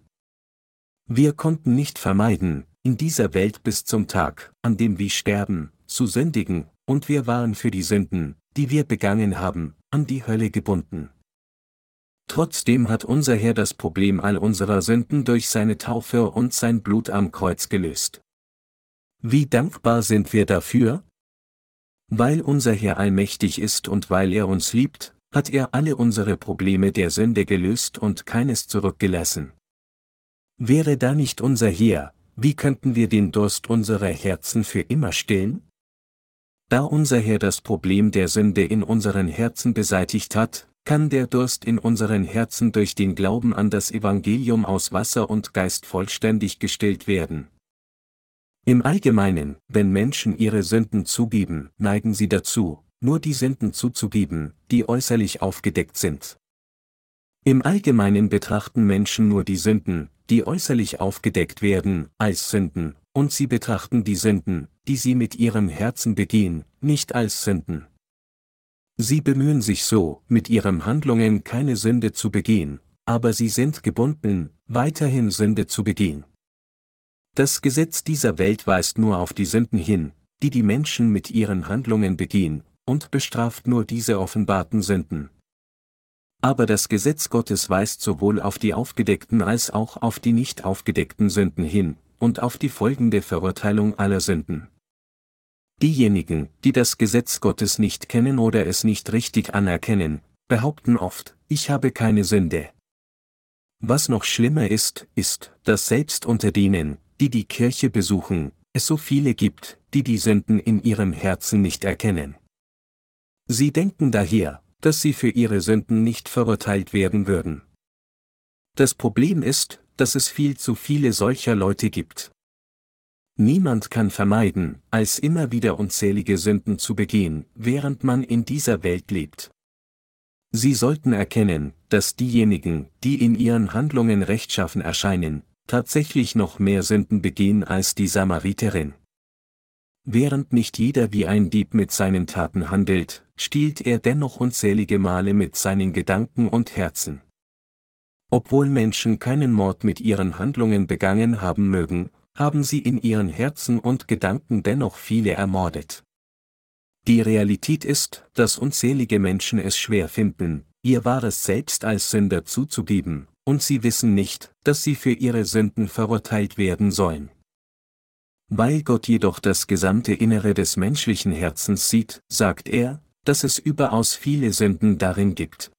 Wir konnten nicht vermeiden, in dieser Welt bis zum Tag, an dem wir sterben, zu sündigen, und wir waren für die Sünden, die wir begangen haben, an die Hölle gebunden. Trotzdem hat unser Herr das Problem all unserer Sünden durch seine Taufe und sein Blut am Kreuz gelöst. Wie dankbar sind wir dafür? Weil unser Herr allmächtig ist und weil er uns liebt, hat er alle unsere Probleme der Sünde gelöst und keines zurückgelassen. Wäre da nicht unser Herr, wie könnten wir den Durst unserer Herzen für immer stillen? Da unser Herr das Problem der Sünde in unseren Herzen beseitigt hat, kann der Durst in unseren Herzen durch den Glauben an das Evangelium aus Wasser und Geist vollständig gestillt werden. Im Allgemeinen, wenn Menschen ihre Sünden zugeben, neigen sie dazu, nur die Sünden zuzugeben, die äußerlich aufgedeckt sind. Im Allgemeinen betrachten Menschen nur die Sünden, die äußerlich aufgedeckt werden, als Sünden, und sie betrachten die Sünden, die sie mit ihrem Herzen begehen, nicht als Sünden. Sie bemühen sich so, mit ihren Handlungen keine Sünde zu begehen, aber sie sind gebunden, weiterhin Sünde zu begehen. Das Gesetz dieser Welt weist nur auf die Sünden hin, die die Menschen mit ihren Handlungen begehen, und bestraft nur diese offenbarten Sünden. Aber das Gesetz Gottes weist sowohl auf die aufgedeckten als auch auf die nicht aufgedeckten Sünden hin, und auf die folgende Verurteilung aller Sünden. Diejenigen, die das Gesetz Gottes nicht kennen oder es nicht richtig anerkennen, behaupten oft, ich habe keine Sünde. Was noch schlimmer ist, ist, dass selbst unter denen, die die Kirche besuchen, es so viele gibt, die die Sünden in ihrem Herzen nicht erkennen. Sie denken daher, dass sie für ihre Sünden nicht verurteilt werden würden. Das Problem ist, dass es viel zu viele solcher Leute gibt. Niemand kann vermeiden, als immer wieder unzählige Sünden zu begehen, während man in dieser Welt lebt. Sie sollten erkennen, dass diejenigen, die in ihren Handlungen rechtschaffen erscheinen, tatsächlich noch mehr Sünden begehen als die Samariterin. Während nicht jeder wie ein Dieb mit seinen Taten handelt, stiehlt er dennoch unzählige Male mit seinen Gedanken und Herzen. Obwohl Menschen keinen Mord mit ihren Handlungen begangen haben mögen, haben sie in ihren Herzen und Gedanken dennoch viele ermordet. Die Realität ist, dass unzählige Menschen es schwer finden, ihr wahres Selbst als Sünder zuzugeben, und sie wissen nicht, dass sie für ihre Sünden verurteilt werden sollen. Weil Gott jedoch das gesamte Innere des menschlichen Herzens sieht, sagt er, dass es überaus viele Sünden darin gibt.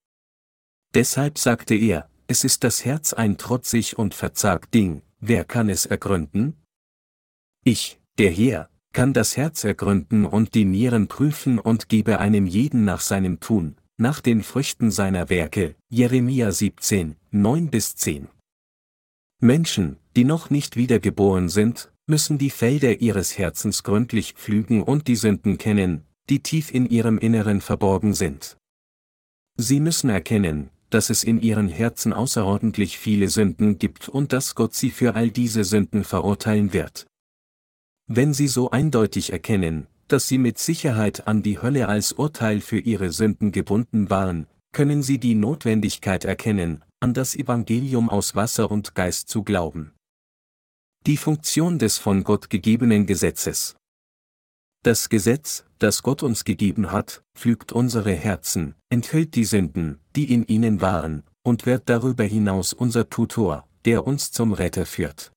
Deshalb sagte er, es ist das Herz ein trotzig und verzagt Ding, wer kann es ergründen? Ich, der Herr, kann das Herz ergründen und die Nieren prüfen und gebe einem jeden nach seinem Tun, nach den Früchten seiner Werke, Jeremia 17, 9 bis 10. Menschen, die noch nicht wiedergeboren sind, müssen die Felder ihres Herzens gründlich pflügen und die Sünden kennen, die tief in ihrem Inneren verborgen sind. Sie müssen erkennen, dass es in ihren Herzen außerordentlich viele Sünden gibt und dass Gott sie für all diese Sünden verurteilen wird. Wenn sie so eindeutig erkennen, dass sie mit Sicherheit an die Hölle als Urteil für ihre Sünden gebunden waren, können sie die Notwendigkeit erkennen, an das Evangelium aus Wasser und Geist zu glauben. Die Funktion des von Gott gegebenen Gesetzes. Das Gesetz, das Gott uns gegeben hat, pflügt unsere Herzen, enthüllt die Sünden, die in ihnen waren, und wird darüber hinaus unser Tutor, der uns zum Retter führt.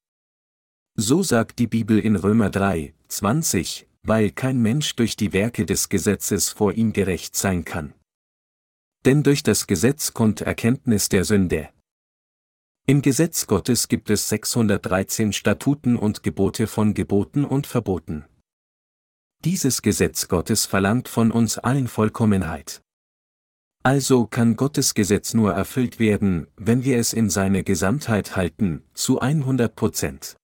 So sagt die Bibel in Römer 3, 20, weil kein Mensch durch die Werke des Gesetzes vor ihm gerecht sein kann. Denn durch das Gesetz kommt Erkenntnis der Sünde. Im Gesetz Gottes gibt es 613 Statuten und Gebote von Geboten und Verboten. Dieses Gesetz Gottes verlangt von uns allen Vollkommenheit. Also kann Gottes Gesetz nur erfüllt werden, wenn wir es in seine Gesamtheit halten, zu 100 Prozent.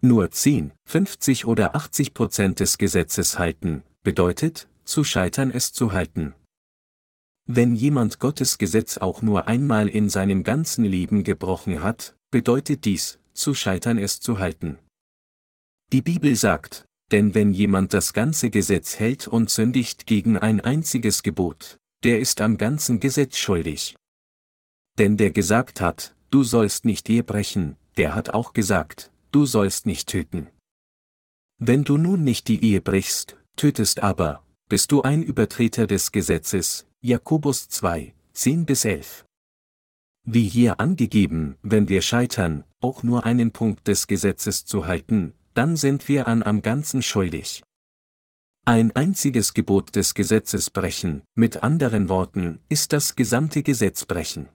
Nur 10, 50 oder 80 Prozent des Gesetzes halten, bedeutet, zu scheitern es zu halten. Wenn jemand Gottes Gesetz auch nur einmal in seinem ganzen Leben gebrochen hat, bedeutet dies, zu scheitern es zu halten. Die Bibel sagt, denn wenn jemand das ganze Gesetz hält und sündigt gegen ein einziges Gebot, der ist am ganzen Gesetz schuldig. Denn der gesagt hat, du sollst nicht Ehe brechen, der hat auch gesagt, du sollst nicht töten. Wenn du nun nicht die Ehe brichst, tötest aber, bist du ein Übertreter des Gesetzes, Jakobus 2, 10 bis 11. Wie hier angegeben, wenn wir scheitern, auch nur einen Punkt des Gesetzes zu halten, dann sind wir an am Ganzen schuldig. Ein einziges Gebot des Gesetzes brechen, mit anderen Worten, ist das gesamte Gesetz brechen.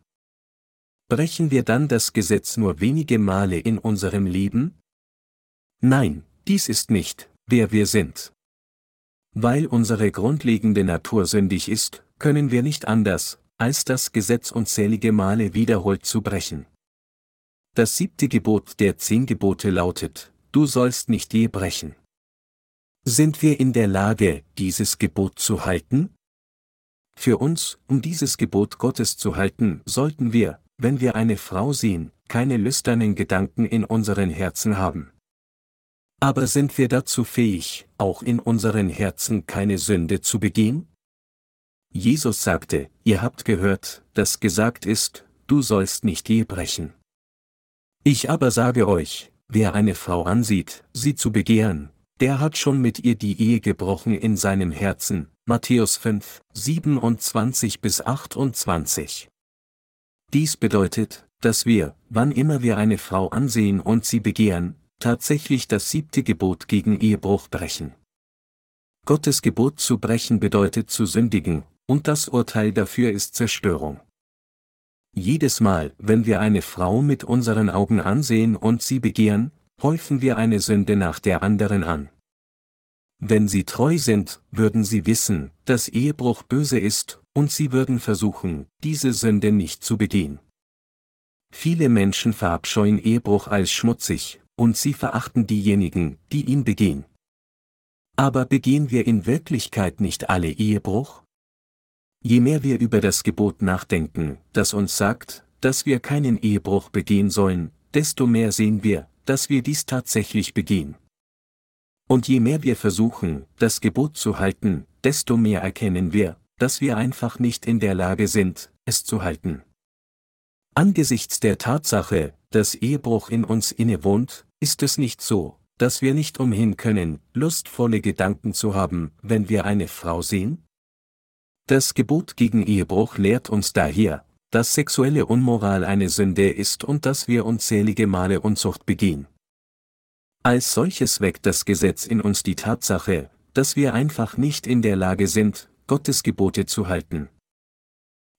Brechen wir dann das Gesetz nur wenige Male in unserem Leben? Nein, dies ist nicht, wer wir sind. Weil unsere grundlegende Natur sündig ist, können wir nicht anders, als das Gesetz unzählige Male wiederholt zu brechen. Das siebte Gebot der zehn Gebote lautet, du sollst nicht je brechen. Sind wir in der Lage, dieses Gebot zu halten? Für uns, um dieses Gebot Gottes zu halten, sollten wir, wenn wir eine Frau sehen, keine lüsternen Gedanken in unseren Herzen haben. Aber sind wir dazu fähig, auch in unseren Herzen keine Sünde zu begehen? Jesus sagte, ihr habt gehört, dass gesagt ist, du sollst nicht je brechen. Ich aber sage euch, Wer eine Frau ansieht, sie zu begehren, der hat schon mit ihr die Ehe gebrochen in seinem Herzen. Matthäus 5, 27 bis 28. Dies bedeutet, dass wir, wann immer wir eine Frau ansehen und sie begehren, tatsächlich das siebte Gebot gegen Ehebruch brechen. Gottes Gebot zu brechen bedeutet zu sündigen, und das Urteil dafür ist Zerstörung. Jedes Mal, wenn wir eine Frau mit unseren Augen ansehen und sie begehren, häufen wir eine Sünde nach der anderen an. Wenn sie treu sind, würden sie wissen, dass Ehebruch böse ist, und sie würden versuchen, diese Sünde nicht zu begehen. Viele Menschen verabscheuen Ehebruch als schmutzig, und sie verachten diejenigen, die ihn begehen. Aber begehen wir in Wirklichkeit nicht alle Ehebruch? Je mehr wir über das Gebot nachdenken, das uns sagt, dass wir keinen Ehebruch begehen sollen, desto mehr sehen wir, dass wir dies tatsächlich begehen. Und je mehr wir versuchen, das Gebot zu halten, desto mehr erkennen wir, dass wir einfach nicht in der Lage sind, es zu halten. Angesichts der Tatsache, dass Ehebruch in uns innewohnt, ist es nicht so, dass wir nicht umhin können, lustvolle Gedanken zu haben, wenn wir eine Frau sehen? Das Gebot gegen Ehebruch lehrt uns daher, dass sexuelle Unmoral eine Sünde ist und dass wir unzählige Male Unzucht begehen. Als solches weckt das Gesetz in uns die Tatsache, dass wir einfach nicht in der Lage sind, Gottes Gebote zu halten.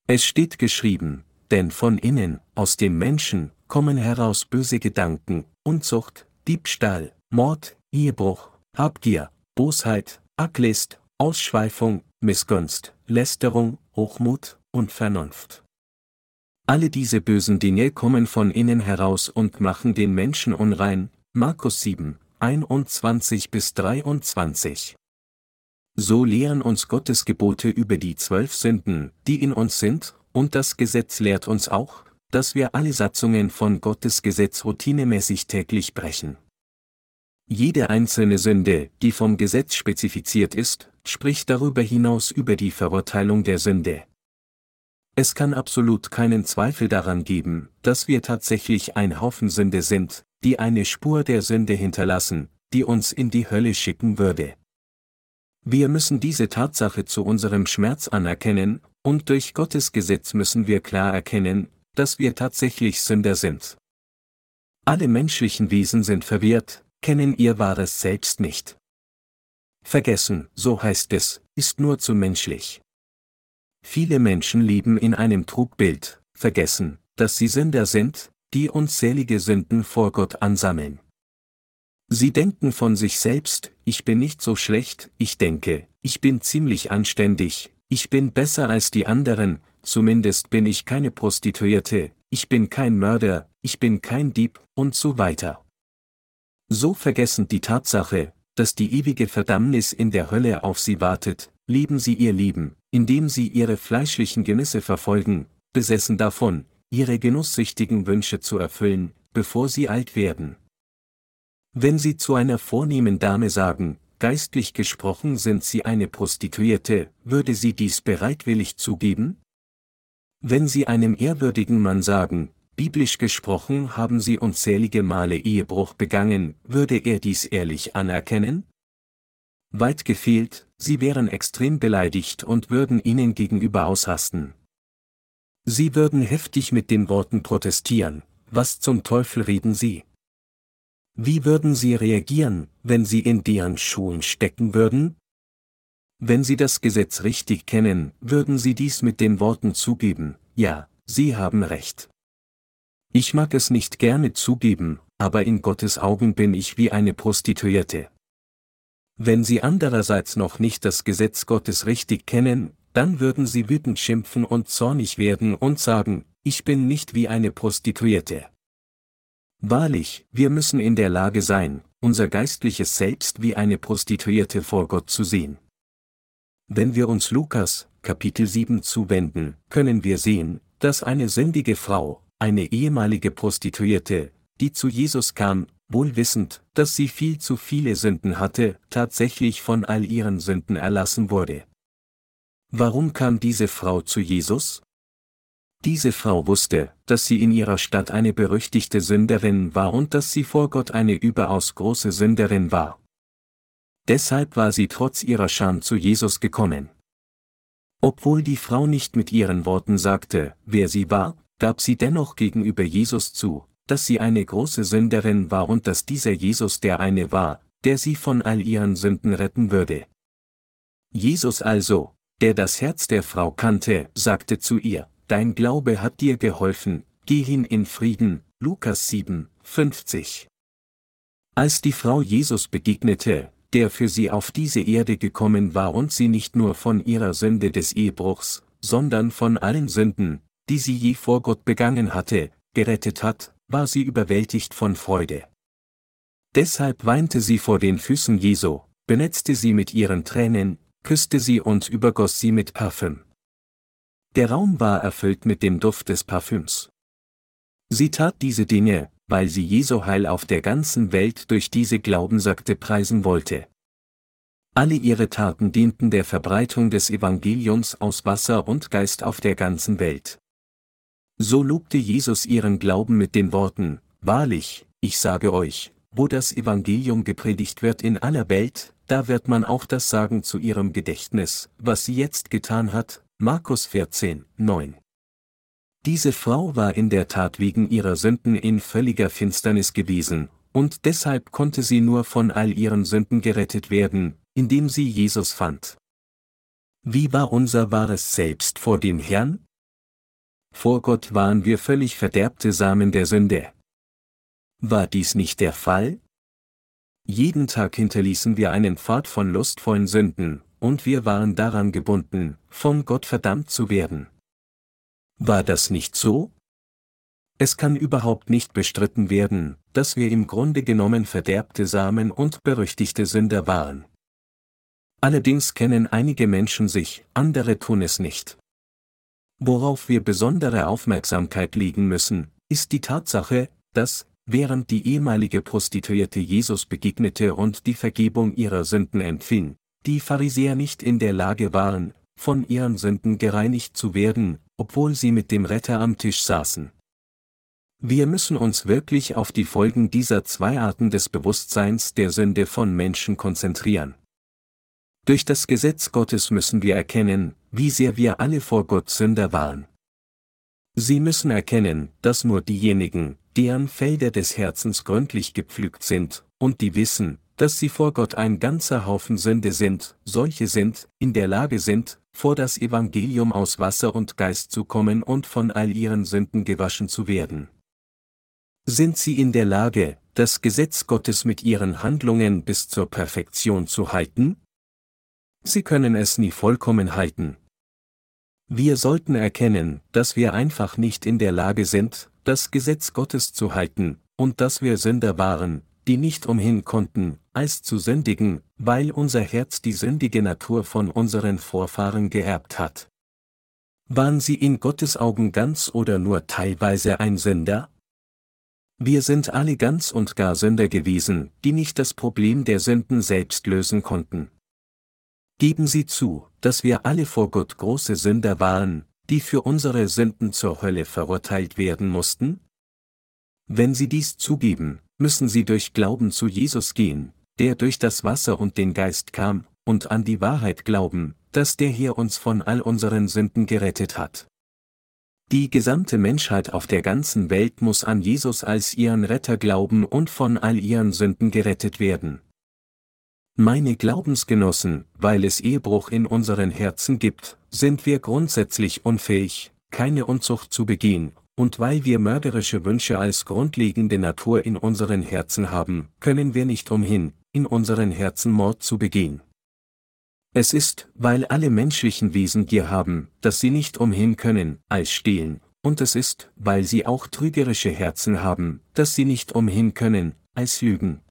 Es steht geschrieben, denn von innen, aus dem Menschen, kommen heraus böse Gedanken, Unzucht, Diebstahl, Mord, Ehebruch, Habgier, Bosheit, Arglist, Ausschweifung, Missgunst, Lästerung, Hochmut und Vernunft. Alle diese bösen Dinge kommen von innen heraus und machen den Menschen unrein. Markus 7, 21 bis 23. So lehren uns Gottes Gebote über die zwölf Sünden, die in uns sind, und das Gesetz lehrt uns auch, dass wir alle Satzungen von Gottes Gesetz routinemäßig täglich brechen. Jede einzelne Sünde, die vom Gesetz spezifiziert ist, spricht darüber hinaus über die Verurteilung der Sünde. Es kann absolut keinen Zweifel daran geben, dass wir tatsächlich ein Haufen Sünde sind, die eine Spur der Sünde hinterlassen, die uns in die Hölle schicken würde. Wir müssen diese Tatsache zu unserem Schmerz anerkennen, und durch Gottes Gesetz müssen wir klar erkennen, dass wir tatsächlich Sünder sind. Alle menschlichen Wesen sind verwirrt, kennen ihr wahres Selbst nicht. Vergessen, so heißt es, ist nur zu menschlich. Viele Menschen leben in einem Trugbild, vergessen, dass sie Sünder sind, die unzählige Sünden vor Gott ansammeln. Sie denken von sich selbst, ich bin nicht so schlecht, ich denke, ich bin ziemlich anständig, ich bin besser als die anderen, zumindest bin ich keine Prostituierte, ich bin kein Mörder, ich bin kein Dieb, und so weiter. So vergessen die Tatsache, dass die ewige Verdammnis in der Hölle auf sie wartet, lieben sie ihr Leben, indem sie ihre fleischlichen Genüsse verfolgen, besessen davon, ihre genusssüchtigen Wünsche zu erfüllen, bevor sie alt werden. Wenn Sie zu einer vornehmen Dame sagen, geistlich gesprochen sind Sie eine Prostituierte, würde sie dies bereitwillig zugeben? Wenn Sie einem ehrwürdigen Mann sagen, biblisch gesprochen haben Sie unzählige Male Ehebruch begangen, würde er dies ehrlich anerkennen? Weit gefehlt, Sie wären extrem beleidigt und würden Ihnen gegenüber ausrasten. Sie würden heftig mit den Worten protestieren, was zum Teufel reden Sie? Wie würden Sie reagieren, wenn Sie in deren Schuhen stecken würden? Wenn Sie das Gesetz richtig kennen, würden Sie dies mit den Worten zugeben, ja, Sie haben recht. Ich mag es nicht gerne zugeben, aber in Gottes Augen bin ich wie eine Prostituierte. Wenn Sie andererseits noch nicht das Gesetz Gottes richtig kennen, dann würden Sie wütend schimpfen und zornig werden und sagen, ich bin nicht wie eine Prostituierte. Wahrlich, wir müssen in der Lage sein, unser geistliches Selbst wie eine Prostituierte vor Gott zu sehen. Wenn wir uns Lukas, Kapitel 7 zuwenden, können wir sehen, dass eine sündige Frau, eine ehemalige Prostituierte, die zu Jesus kam, wohl wissend, dass sie viel zu viele Sünden hatte, tatsächlich von all ihren Sünden erlassen wurde. Warum kam diese Frau zu Jesus? Diese Frau wusste, dass sie in ihrer Stadt eine berüchtigte Sünderin war und dass sie vor Gott eine überaus große Sünderin war. Deshalb war sie trotz ihrer Scham zu Jesus gekommen. Obwohl die Frau nicht mit ihren Worten sagte, wer sie war, gab sie dennoch gegenüber Jesus zu, dass sie eine große Sünderin war und dass dieser Jesus der eine war, der sie von all ihren Sünden retten würde. Jesus also, der das Herz der Frau kannte, sagte zu ihr, Dein Glaube hat dir geholfen, geh hin in Frieden, Lukas 7, 50. Als die Frau Jesus begegnete, der für sie auf diese Erde gekommen war und sie nicht nur von ihrer Sünde des Ehebruchs, sondern von allen Sünden, die sie je vor Gott begangen hatte, gerettet hat, war sie überwältigt von Freude. Deshalb weinte sie vor den Füßen Jesu, benetzte sie mit ihren Tränen, küsste sie und übergoss sie mit Parfüm. Der Raum war erfüllt mit dem Duft des Parfüms. Sie tat diese Dinge, weil sie Jesu Heil auf der ganzen Welt durch diese Glaubensakte preisen wollte. Alle ihre Taten dienten der Verbreitung des Evangeliums aus Wasser und Geist auf der ganzen Welt. So lobte Jesus ihren Glauben mit den Worten, Wahrlich, ich sage euch, wo das Evangelium gepredigt wird in aller Welt, da wird man auch das sagen zu ihrem Gedächtnis, was sie jetzt getan hat, Markus 14, 9. Diese Frau war in der Tat wegen ihrer Sünden in völliger Finsternis gewesen, und deshalb konnte sie nur von all ihren Sünden gerettet werden, indem sie Jesus fand. Wie war unser wahres Selbst vor dem Herrn? Vor Gott waren wir völlig verderbte Samen der Sünde. War dies nicht der Fall? Jeden Tag hinterließen wir einen Pfad von lustvollen Sünden, und wir waren daran gebunden, von Gott verdammt zu werden. War das nicht so? Es kann überhaupt nicht bestritten werden, dass wir im Grunde genommen verderbte Samen und berüchtigte Sünder waren. Allerdings kennen einige Menschen sich, andere tun es nicht. Worauf wir besondere Aufmerksamkeit legen müssen, ist die Tatsache, dass, während die ehemalige Prostituierte Jesus begegnete und die Vergebung ihrer Sünden empfing, die Pharisäer nicht in der Lage waren, von ihren Sünden gereinigt zu werden, obwohl sie mit dem Retter am Tisch saßen. Wir müssen uns wirklich auf die Folgen dieser zwei Arten des Bewusstseins der Sünde von Menschen konzentrieren. Durch das Gesetz Gottes müssen wir erkennen, wie sehr wir alle vor Gott Sünder waren. Sie müssen erkennen, dass nur diejenigen, deren Felder des Herzens gründlich gepflügt sind, und die wissen, dass sie vor Gott ein ganzer Haufen Sünde sind, solche sind, in der Lage sind, vor das Evangelium aus Wasser und Geist zu kommen und von all ihren Sünden gewaschen zu werden. Sind sie in der Lage, das Gesetz Gottes mit ihren Handlungen bis zur Perfektion zu halten? Sie können es nie vollkommen halten. Wir sollten erkennen, dass wir einfach nicht in der Lage sind, das Gesetz Gottes zu halten, und dass wir Sünder waren, die nicht umhin konnten, als zu sündigen, weil unser Herz die sündige Natur von unseren Vorfahren geerbt hat. Waren sie in Gottes Augen ganz oder nur teilweise ein Sünder? Wir sind alle ganz und gar Sünder gewesen, die nicht das Problem der Sünden selbst lösen konnten. Geben Sie zu, dass wir alle vor Gott große Sünder waren, die für unsere Sünden zur Hölle verurteilt werden mussten? Wenn Sie dies zugeben, müssen Sie durch Glauben zu Jesus gehen, der durch das Wasser und den Geist kam, und an die Wahrheit glauben, dass der hier uns von all unseren Sünden gerettet hat. Die gesamte Menschheit auf der ganzen Welt muss an Jesus als ihren Retter glauben und von all ihren Sünden gerettet werden. Meine Glaubensgenossen, weil es Ehebruch in unseren Herzen gibt, sind wir grundsätzlich unfähig, keine Unzucht zu begehen, und weil wir mörderische Wünsche als grundlegende Natur in unseren Herzen haben, können wir nicht umhin, in unseren Herzen Mord zu begehen. Es ist, weil alle menschlichen Wesen Gier haben, dass sie nicht umhin können, als stehlen, und es ist, weil sie auch trügerische Herzen haben, dass sie nicht umhin können, als lügen.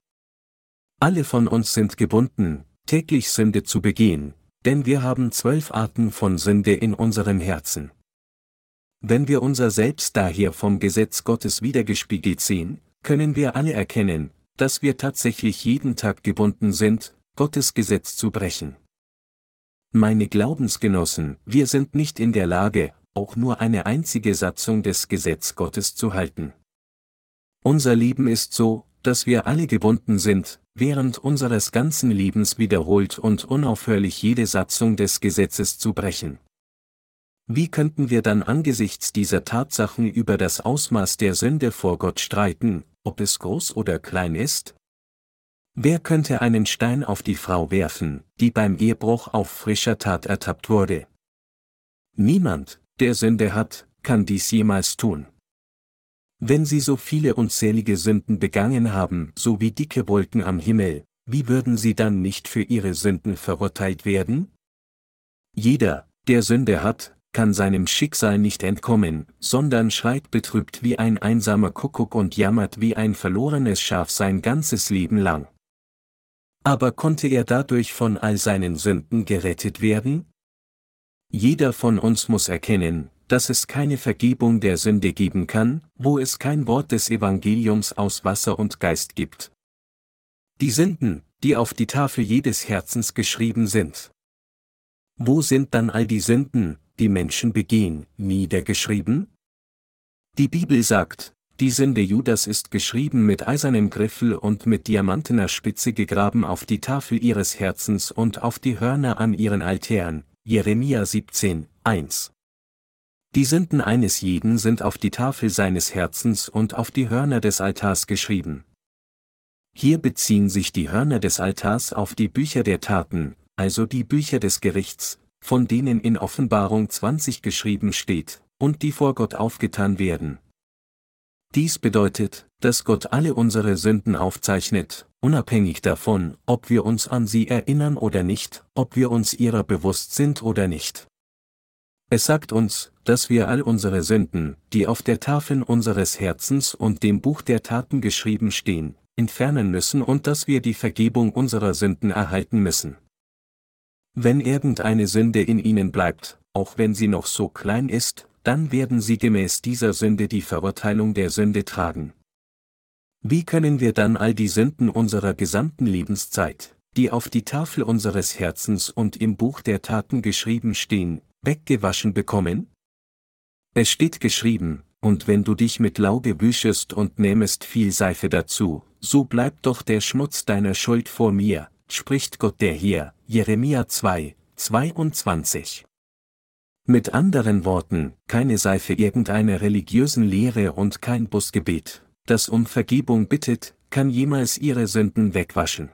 Alle von uns sind gebunden, täglich Sünde zu begehen, denn wir haben zwölf Arten von Sünde in unserem Herzen. Wenn wir unser Selbst daher vom Gesetz Gottes wiedergespiegelt sehen, können wir alle erkennen, dass wir tatsächlich jeden Tag gebunden sind, Gottes Gesetz zu brechen. Meine Glaubensgenossen, wir sind nicht in der Lage, auch nur eine einzige Satzung des Gesetz Gottes zu halten. Unser Leben ist so, dass wir alle gebunden sind, während unseres ganzen Lebens wiederholt und unaufhörlich jede Satzung des Gesetzes zu brechen. Wie könnten wir dann angesichts dieser Tatsachen über das Ausmaß der Sünde vor Gott streiten, ob es groß oder klein ist? Wer könnte einen Stein auf die Frau werfen, die beim Ehebruch auf frischer Tat ertappt wurde? Niemand, der Sünde hat, kann dies jemals tun. Wenn sie so viele unzählige Sünden begangen haben, so wie dicke Wolken am Himmel, wie würden sie dann nicht für ihre Sünden verurteilt werden? Jeder, der Sünde hat, kann seinem Schicksal nicht entkommen, sondern schreit betrübt wie ein einsamer Kuckuck und jammert wie ein verlorenes Schaf sein ganzes Leben lang. Aber konnte er dadurch von all seinen Sünden gerettet werden? Jeder von uns muss erkennen, dass es keine Vergebung der Sünde geben kann, wo es kein Wort des Evangeliums aus Wasser und Geist gibt. Die Sünden, die auf die Tafel jedes Herzens geschrieben sind. Wo sind dann all die Sünden, die Menschen begehen, niedergeschrieben? Die Bibel sagt, die Sünde Judas ist geschrieben mit eisernem Griffel und mit diamantener Spitze gegraben auf die Tafel ihres Herzens und auf die Hörner an ihren Altären. Jeremia 17, 1. Die Sünden eines jeden sind auf die Tafel seines Herzens und auf die Hörner des Altars geschrieben. Hier beziehen sich die Hörner des Altars auf die Bücher der Taten, also die Bücher des Gerichts, von denen in Offenbarung 20 geschrieben steht, und die vor Gott aufgetan werden. Dies bedeutet, dass Gott alle unsere Sünden aufzeichnet, unabhängig davon, ob wir uns an sie erinnern oder nicht, ob wir uns ihrer bewusst sind oder nicht. Es sagt uns, dass wir all unsere Sünden, die auf der Tafel unseres Herzens und dem Buch der Taten geschrieben stehen, entfernen müssen und dass wir die Vergebung unserer Sünden erhalten müssen. Wenn irgendeine Sünde in ihnen bleibt, auch wenn sie noch so klein ist, dann werden sie gemäß dieser Sünde die Verurteilung der Sünde tragen. Wie können wir dann all die Sünden unserer gesamten Lebenszeit, die auf die Tafel unseres Herzens und im Buch der Taten geschrieben stehen, weggewaschen bekommen? Es steht geschrieben, und wenn du dich mit Lauge wüschest und nähmest viel Seife dazu, so bleibt doch der Schmutz deiner Schuld vor mir, spricht Gott der hier, Jeremia 2, 22. Mit anderen Worten, keine Seife irgendeiner religiösen Lehre und kein Busgebet, das um Vergebung bittet, kann jemals ihre Sünden wegwaschen.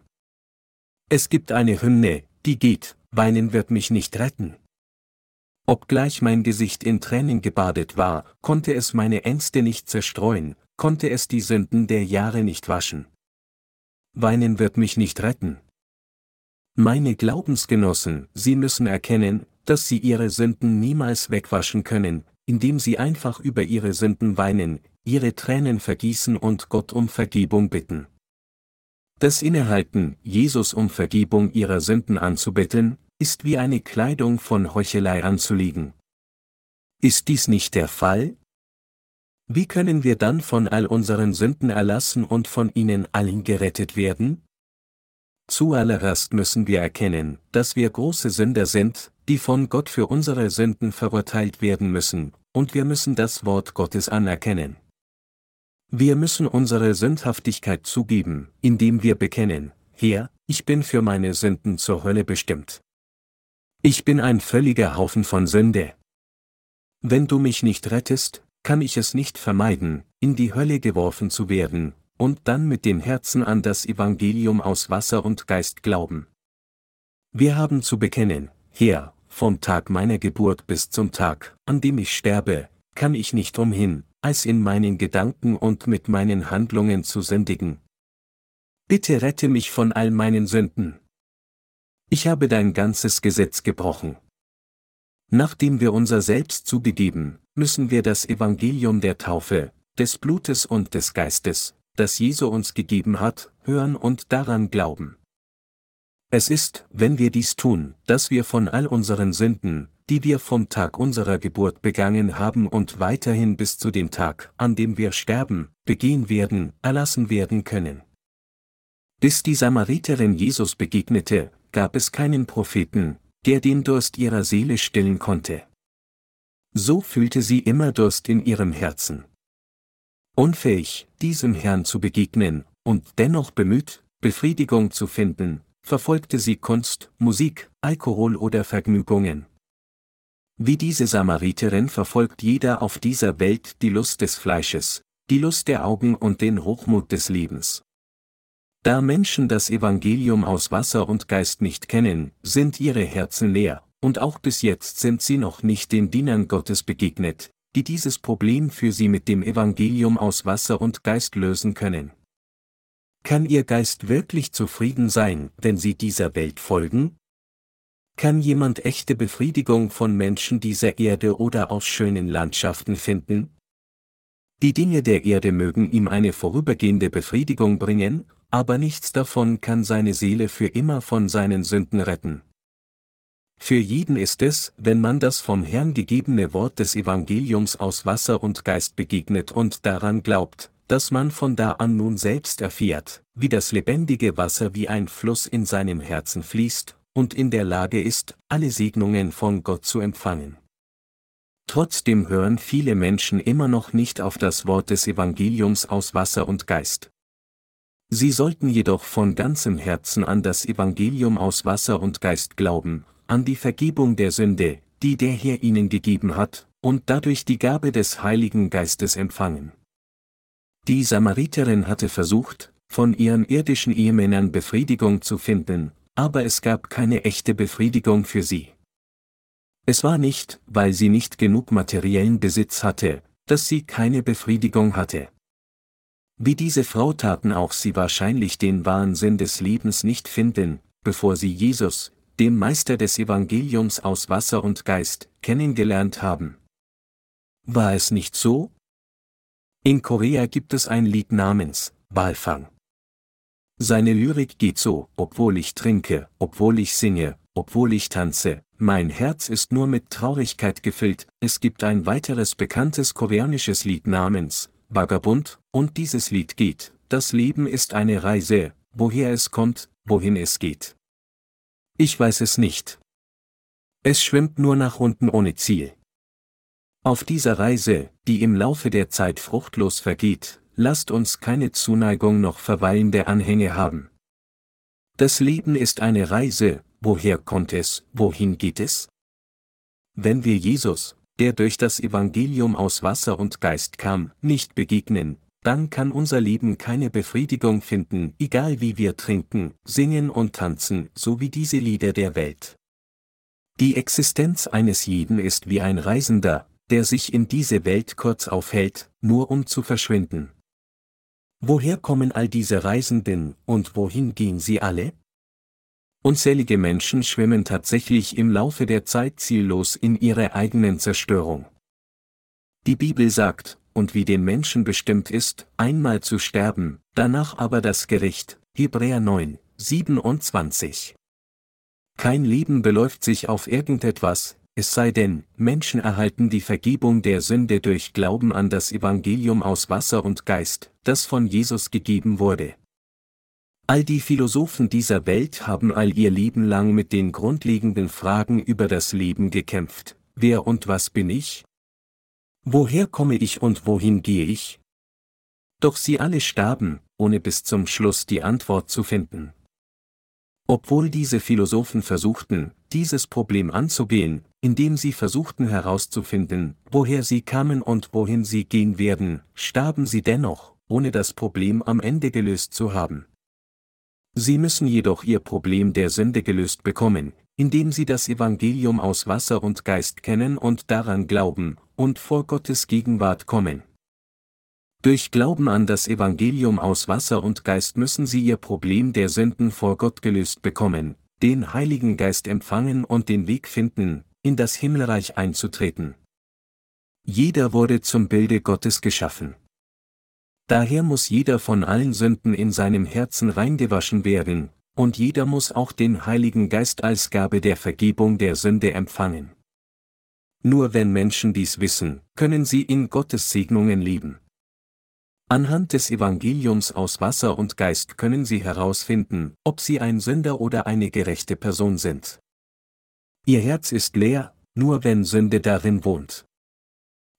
Es gibt eine Hymne, die geht, weinen wird mich nicht retten. Obgleich mein Gesicht in Tränen gebadet war, konnte es meine Ängste nicht zerstreuen, konnte es die Sünden der Jahre nicht waschen. Weinen wird mich nicht retten. Meine Glaubensgenossen, Sie müssen erkennen, dass Sie Ihre Sünden niemals wegwaschen können, indem Sie einfach über Ihre Sünden weinen, Ihre Tränen vergießen und Gott um Vergebung bitten. Das Innehalten, Jesus um Vergebung Ihrer Sünden anzubetteln, ist wie eine Kleidung von Heuchelei anzulegen. Ist dies nicht der Fall? Wie können wir dann von all unseren Sünden erlassen und von ihnen allen gerettet werden? Zuallererst müssen wir erkennen, dass wir große Sünder sind, die von Gott für unsere Sünden verurteilt werden müssen, und wir müssen das Wort Gottes anerkennen. Wir müssen unsere Sündhaftigkeit zugeben, indem wir bekennen, Herr, ich bin für meine Sünden zur Hölle bestimmt. Ich bin ein völliger Haufen von Sünde. Wenn du mich nicht rettest, kann ich es nicht vermeiden, in die Hölle geworfen zu werden, und dann mit dem Herzen an das Evangelium aus Wasser und Geist glauben. Wir haben zu bekennen, Herr, vom Tag meiner Geburt bis zum Tag, an dem ich sterbe, kann ich nicht umhin, als in meinen Gedanken und mit meinen Handlungen zu sündigen. Bitte rette mich von all meinen Sünden. Ich habe dein ganzes Gesetz gebrochen. Nachdem wir unser Selbst zugegeben, müssen wir das Evangelium der Taufe, des Blutes und des Geistes, das Jesu uns gegeben hat, hören und daran glauben. Es ist, wenn wir dies tun, dass wir von all unseren Sünden, die wir vom Tag unserer Geburt begangen haben und weiterhin bis zu dem Tag, an dem wir sterben, begehen werden, erlassen werden können. Bis die Samariterin Jesus begegnete, gab es keinen Propheten, der den Durst ihrer Seele stillen konnte. So fühlte sie immer Durst in ihrem Herzen. Unfähig, diesem Herrn zu begegnen, und dennoch bemüht, Befriedigung zu finden, verfolgte sie Kunst, Musik, Alkohol oder Vergnügungen. Wie diese Samariterin verfolgt jeder auf dieser Welt die Lust des Fleisches, die Lust der Augen und den Hochmut des Lebens. Da Menschen das Evangelium aus Wasser und Geist nicht kennen, sind ihre Herzen leer, und auch bis jetzt sind sie noch nicht den Dienern Gottes begegnet, die dieses Problem für sie mit dem Evangelium aus Wasser und Geist lösen können. Kann ihr Geist wirklich zufrieden sein, wenn sie dieser Welt folgen? Kann jemand echte Befriedigung von Menschen dieser Erde oder aus schönen Landschaften finden? Die Dinge der Erde mögen ihm eine vorübergehende Befriedigung bringen, aber nichts davon kann seine Seele für immer von seinen Sünden retten. Für jeden ist es, wenn man das vom Herrn gegebene Wort des Evangeliums aus Wasser und Geist begegnet und daran glaubt, dass man von da an nun selbst erfährt, wie das lebendige Wasser wie ein Fluss in seinem Herzen fließt, und in der Lage ist, alle Segnungen von Gott zu empfangen. Trotzdem hören viele Menschen immer noch nicht auf das Wort des Evangeliums aus Wasser und Geist. Sie sollten jedoch von ganzem Herzen an das Evangelium aus Wasser und Geist glauben, an die Vergebung der Sünde, die der Herr ihnen gegeben hat, und dadurch die Gabe des Heiligen Geistes empfangen. Die Samariterin hatte versucht, von ihren irdischen Ehemännern Befriedigung zu finden, aber es gab keine echte Befriedigung für sie. Es war nicht, weil sie nicht genug materiellen Besitz hatte, dass sie keine Befriedigung hatte. Wie diese Frau taten auch sie wahrscheinlich den wahren Sinn des Lebens nicht finden, bevor sie Jesus, dem Meister des Evangeliums aus Wasser und Geist, kennengelernt haben. War es nicht so? In Korea gibt es ein Lied namens Walfang. Seine Lyrik geht so, obwohl ich trinke, obwohl ich singe, obwohl ich tanze, mein Herz ist nur mit Traurigkeit gefüllt. Es gibt ein weiteres bekanntes koreanisches Lied namens Vagabund, und dieses Lied geht, das Leben ist eine Reise, woher es kommt, wohin es geht. Ich weiß es nicht. Es schwimmt nur nach unten ohne Ziel. Auf dieser Reise, die im Laufe der Zeit fruchtlos vergeht, lasst uns keine Zuneigung noch verweilende Anhänge haben. Das Leben ist eine Reise, woher kommt es, wohin geht es? Wenn wir Jesus, der durch das Evangelium aus Wasser und Geist kam, nicht begegnen, dann kann unser Leben keine Befriedigung finden, egal wie wir trinken, singen und tanzen, so wie diese Lieder der Welt. Die Existenz eines jeden ist wie ein Reisender, der sich in diese Welt kurz aufhält, nur um zu verschwinden. Woher kommen all diese Reisenden, und wohin gehen sie alle? Unzählige Menschen schwimmen tatsächlich im Laufe der Zeit ziellos in ihre eigenen Zerstörung. Die Bibel sagt, und wie dem Menschen bestimmt ist, einmal zu sterben, danach aber das Gericht, Hebräer 9, 27. Kein Leben beläuft sich auf irgendetwas, es sei denn, Menschen erhalten die Vergebung der Sünde durch Glauben an das Evangelium aus Wasser und Geist, das von Jesus gegeben wurde. All die Philosophen dieser Welt haben all ihr Leben lang mit den grundlegenden Fragen über das Leben gekämpft. Wer und was bin ich? Woher komme ich und wohin gehe ich? Doch sie alle starben, ohne bis zum Schluss die Antwort zu finden. Obwohl diese Philosophen versuchten, dieses Problem anzugehen, indem sie versuchten herauszufinden, woher sie kamen und wohin sie gehen werden, starben sie dennoch, ohne das Problem am Ende gelöst zu haben. Sie müssen jedoch ihr Problem der Sünde gelöst bekommen, indem sie das Evangelium aus Wasser und Geist kennen und daran glauben, und vor Gottes Gegenwart kommen. Durch Glauben an das Evangelium aus Wasser und Geist müssen sie ihr Problem der Sünden vor Gott gelöst bekommen, den Heiligen Geist empfangen und den Weg finden, in das Himmelreich einzutreten. Jeder wurde zum Bilde Gottes geschaffen. Daher muss jeder von allen Sünden in seinem Herzen reingewaschen werden, und jeder muss auch den Heiligen Geist als Gabe der Vergebung der Sünde empfangen. Nur wenn Menschen dies wissen, können sie in Gottes Segnungen leben. Anhand des Evangeliums aus Wasser und Geist können Sie herausfinden, ob Sie ein Sünder oder eine gerechte Person sind. Ihr Herz ist leer, nur wenn Sünde darin wohnt.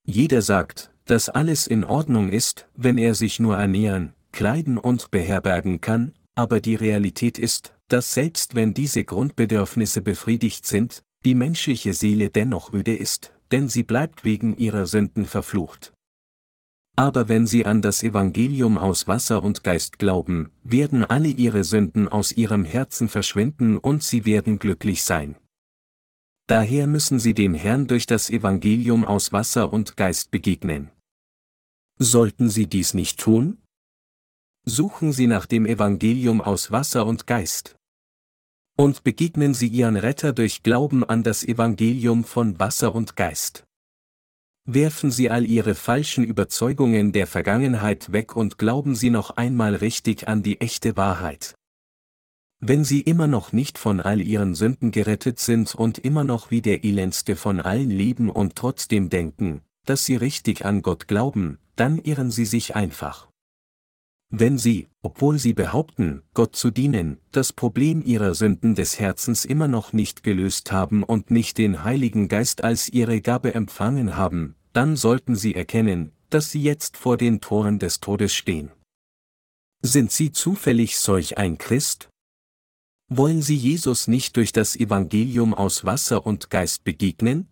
Jeder sagt, dass alles in Ordnung ist, wenn er sich nur ernähren, kleiden und beherbergen kann, aber die Realität ist, dass selbst wenn diese Grundbedürfnisse befriedigt sind, die menschliche Seele dennoch öde ist, denn sie bleibt wegen ihrer Sünden verflucht. Aber wenn sie an das Evangelium aus Wasser und Geist glauben, werden alle ihre Sünden aus ihrem Herzen verschwinden und sie werden glücklich sein. Daher müssen sie dem Herrn durch das Evangelium aus Wasser und Geist begegnen. Sollten sie dies nicht tun? Suchen sie nach dem Evangelium aus Wasser und Geist. Und begegnen sie ihren Retter durch Glauben an das Evangelium von Wasser und Geist. Werfen Sie all Ihre falschen Überzeugungen der Vergangenheit weg und glauben Sie noch einmal richtig an die echte Wahrheit. Wenn Sie immer noch nicht von all Ihren Sünden gerettet sind und immer noch wie der elendste von allen leben und trotzdem denken, dass Sie richtig an Gott glauben, dann irren Sie sich einfach. Wenn Sie, obwohl Sie behaupten, Gott zu dienen, das Problem Ihrer Sünden des Herzens immer noch nicht gelöst haben und nicht den Heiligen Geist als Ihre Gabe empfangen haben, dann sollten Sie erkennen, dass Sie jetzt vor den Toren des Todes stehen. Sind Sie zufällig solch ein Christ? Wollen Sie Jesus nicht durch das Evangelium aus Wasser und Geist begegnen?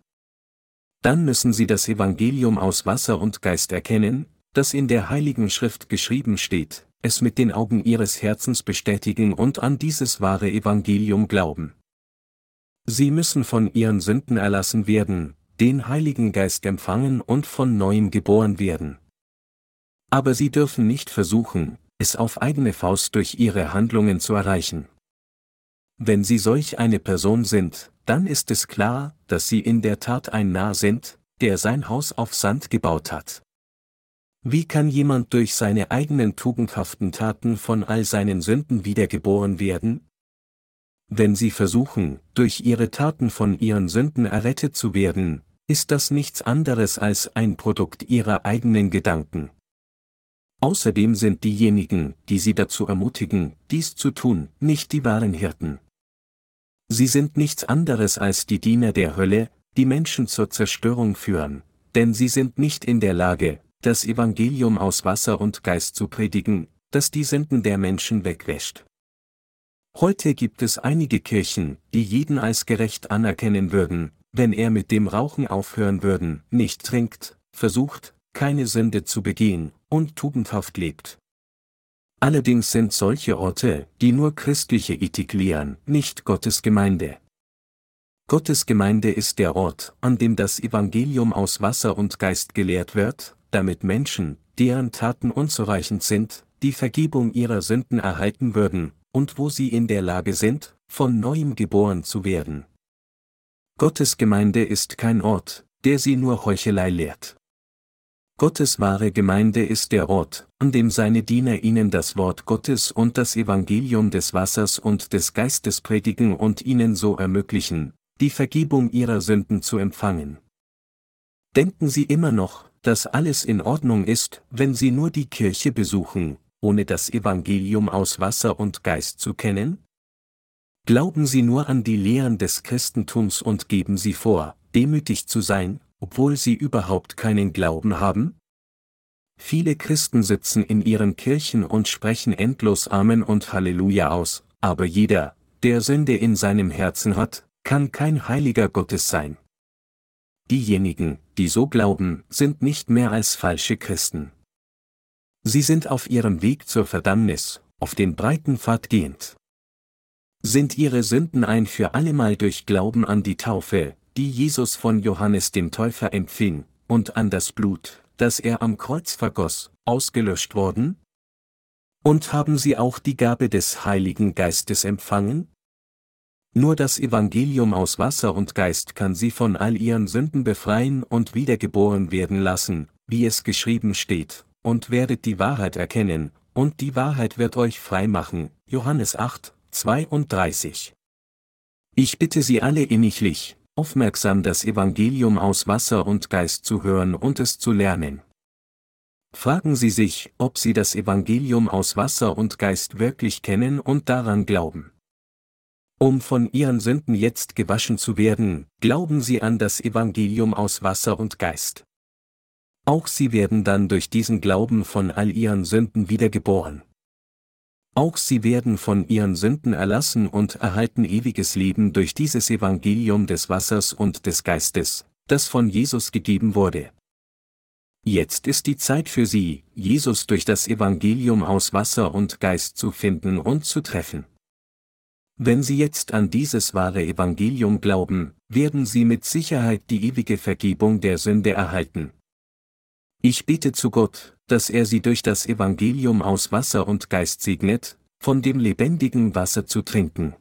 Dann müssen Sie das Evangelium aus Wasser und Geist erkennen, das in der Heiligen Schrift geschrieben steht, es mit den Augen ihres Herzens bestätigen und an dieses wahre Evangelium glauben. Sie müssen von ihren Sünden erlassen werden, den Heiligen Geist empfangen und von neuem geboren werden. Aber sie dürfen nicht versuchen, es auf eigene Faust durch ihre Handlungen zu erreichen. Wenn sie solch eine Person sind, dann ist es klar, dass sie in der Tat ein Narr sind, der sein Haus auf Sand gebaut hat. Wie kann jemand durch seine eigenen tugendhaften Taten von all seinen Sünden wiedergeboren werden? wenn sie versuchen, durch ihre Taten von ihren Sünden errettet zu werden, ist das nichts anderes als ein Produkt ihrer eigenen Gedanken. Außerdem sind diejenigen, die sie dazu ermutigen, dies zu tun, nicht die wahren Hirten. Sie sind nichts anderes als die Diener der Hölle, die Menschen zur Zerstörung führen, denn sie sind nicht in der Lage, das Evangelium aus Wasser und Geist zu predigen, das die Sünden der Menschen wegwäscht. Heute gibt es einige Kirchen, die jeden als gerecht anerkennen würden, wenn er mit dem Rauchen aufhören würden, nicht trinkt, versucht, keine Sünde zu begehen und tugendhaft lebt. Allerdings sind solche Orte, die nur christliche Ethik lehren, nicht Gottes Gemeinde. Gottes Gemeinde ist der Ort, an dem das Evangelium aus Wasser und Geist gelehrt wird, damit Menschen, deren Taten unzureichend sind, die Vergebung ihrer Sünden erhalten würden, und wo sie in der Lage sind, von neuem geboren zu werden. Gottes Gemeinde ist kein Ort, der sie nur Heuchelei lehrt. Gottes wahre Gemeinde ist der Ort, an dem seine Diener ihnen das Wort Gottes und das Evangelium des Wassers und des Geistes predigen und ihnen so ermöglichen, die Vergebung ihrer Sünden zu empfangen. Denken Sie immer noch, dass alles in Ordnung ist, wenn Sie nur die Kirche besuchen, ohne das Evangelium aus Wasser und Geist zu kennen? Glauben Sie nur an die Lehren des Christentums und geben Sie vor, demütig zu sein, obwohl sie überhaupt keinen Glauben haben? Viele Christen sitzen in ihren Kirchen und sprechen endlos Amen und Halleluja aus, aber jeder, der Sünde in seinem Herzen hat, kann kein heiliger Gottes sein. Diejenigen, die so glauben, sind nicht mehr als falsche Christen. Sie sind auf ihrem Weg zur Verdammnis, auf den breiten Pfad gehend. Sind ihre Sünden ein für allemal durch Glauben an die Taufe, die Jesus von Johannes dem Täufer empfing, und an das Blut, das er am Kreuz vergoss, ausgelöscht worden? Und haben sie auch die Gabe des Heiligen Geistes empfangen? Nur das Evangelium aus Wasser und Geist kann sie von all ihren Sünden befreien und wiedergeboren werden lassen, wie es geschrieben steht, und werdet die Wahrheit erkennen, und die Wahrheit wird euch frei machen. Johannes 8, 32. Ich bitte Sie alle inniglich, aufmerksam das Evangelium aus Wasser und Geist zu hören und es zu lernen. Fragen Sie sich, ob Sie das Evangelium aus Wasser und Geist wirklich kennen und daran glauben. Um von Ihren Sünden jetzt gewaschen zu werden, glauben Sie an das Evangelium aus Wasser und Geist. Auch sie werden dann durch diesen Glauben von all ihren Sünden wiedergeboren. Auch sie werden von ihren Sünden erlassen und erhalten ewiges Leben durch dieses Evangelium des Wassers und des Geistes, das von Jesus gegeben wurde. Jetzt ist die Zeit für sie, Jesus durch das Evangelium aus Wasser und Geist zu finden und zu treffen. Wenn Sie jetzt an dieses wahre Evangelium glauben, werden Sie mit Sicherheit die ewige Vergebung der Sünde erhalten. Ich bete zu Gott, dass er sie durch das Evangelium aus Wasser und Geist segnet, von dem lebendigen Wasser zu trinken.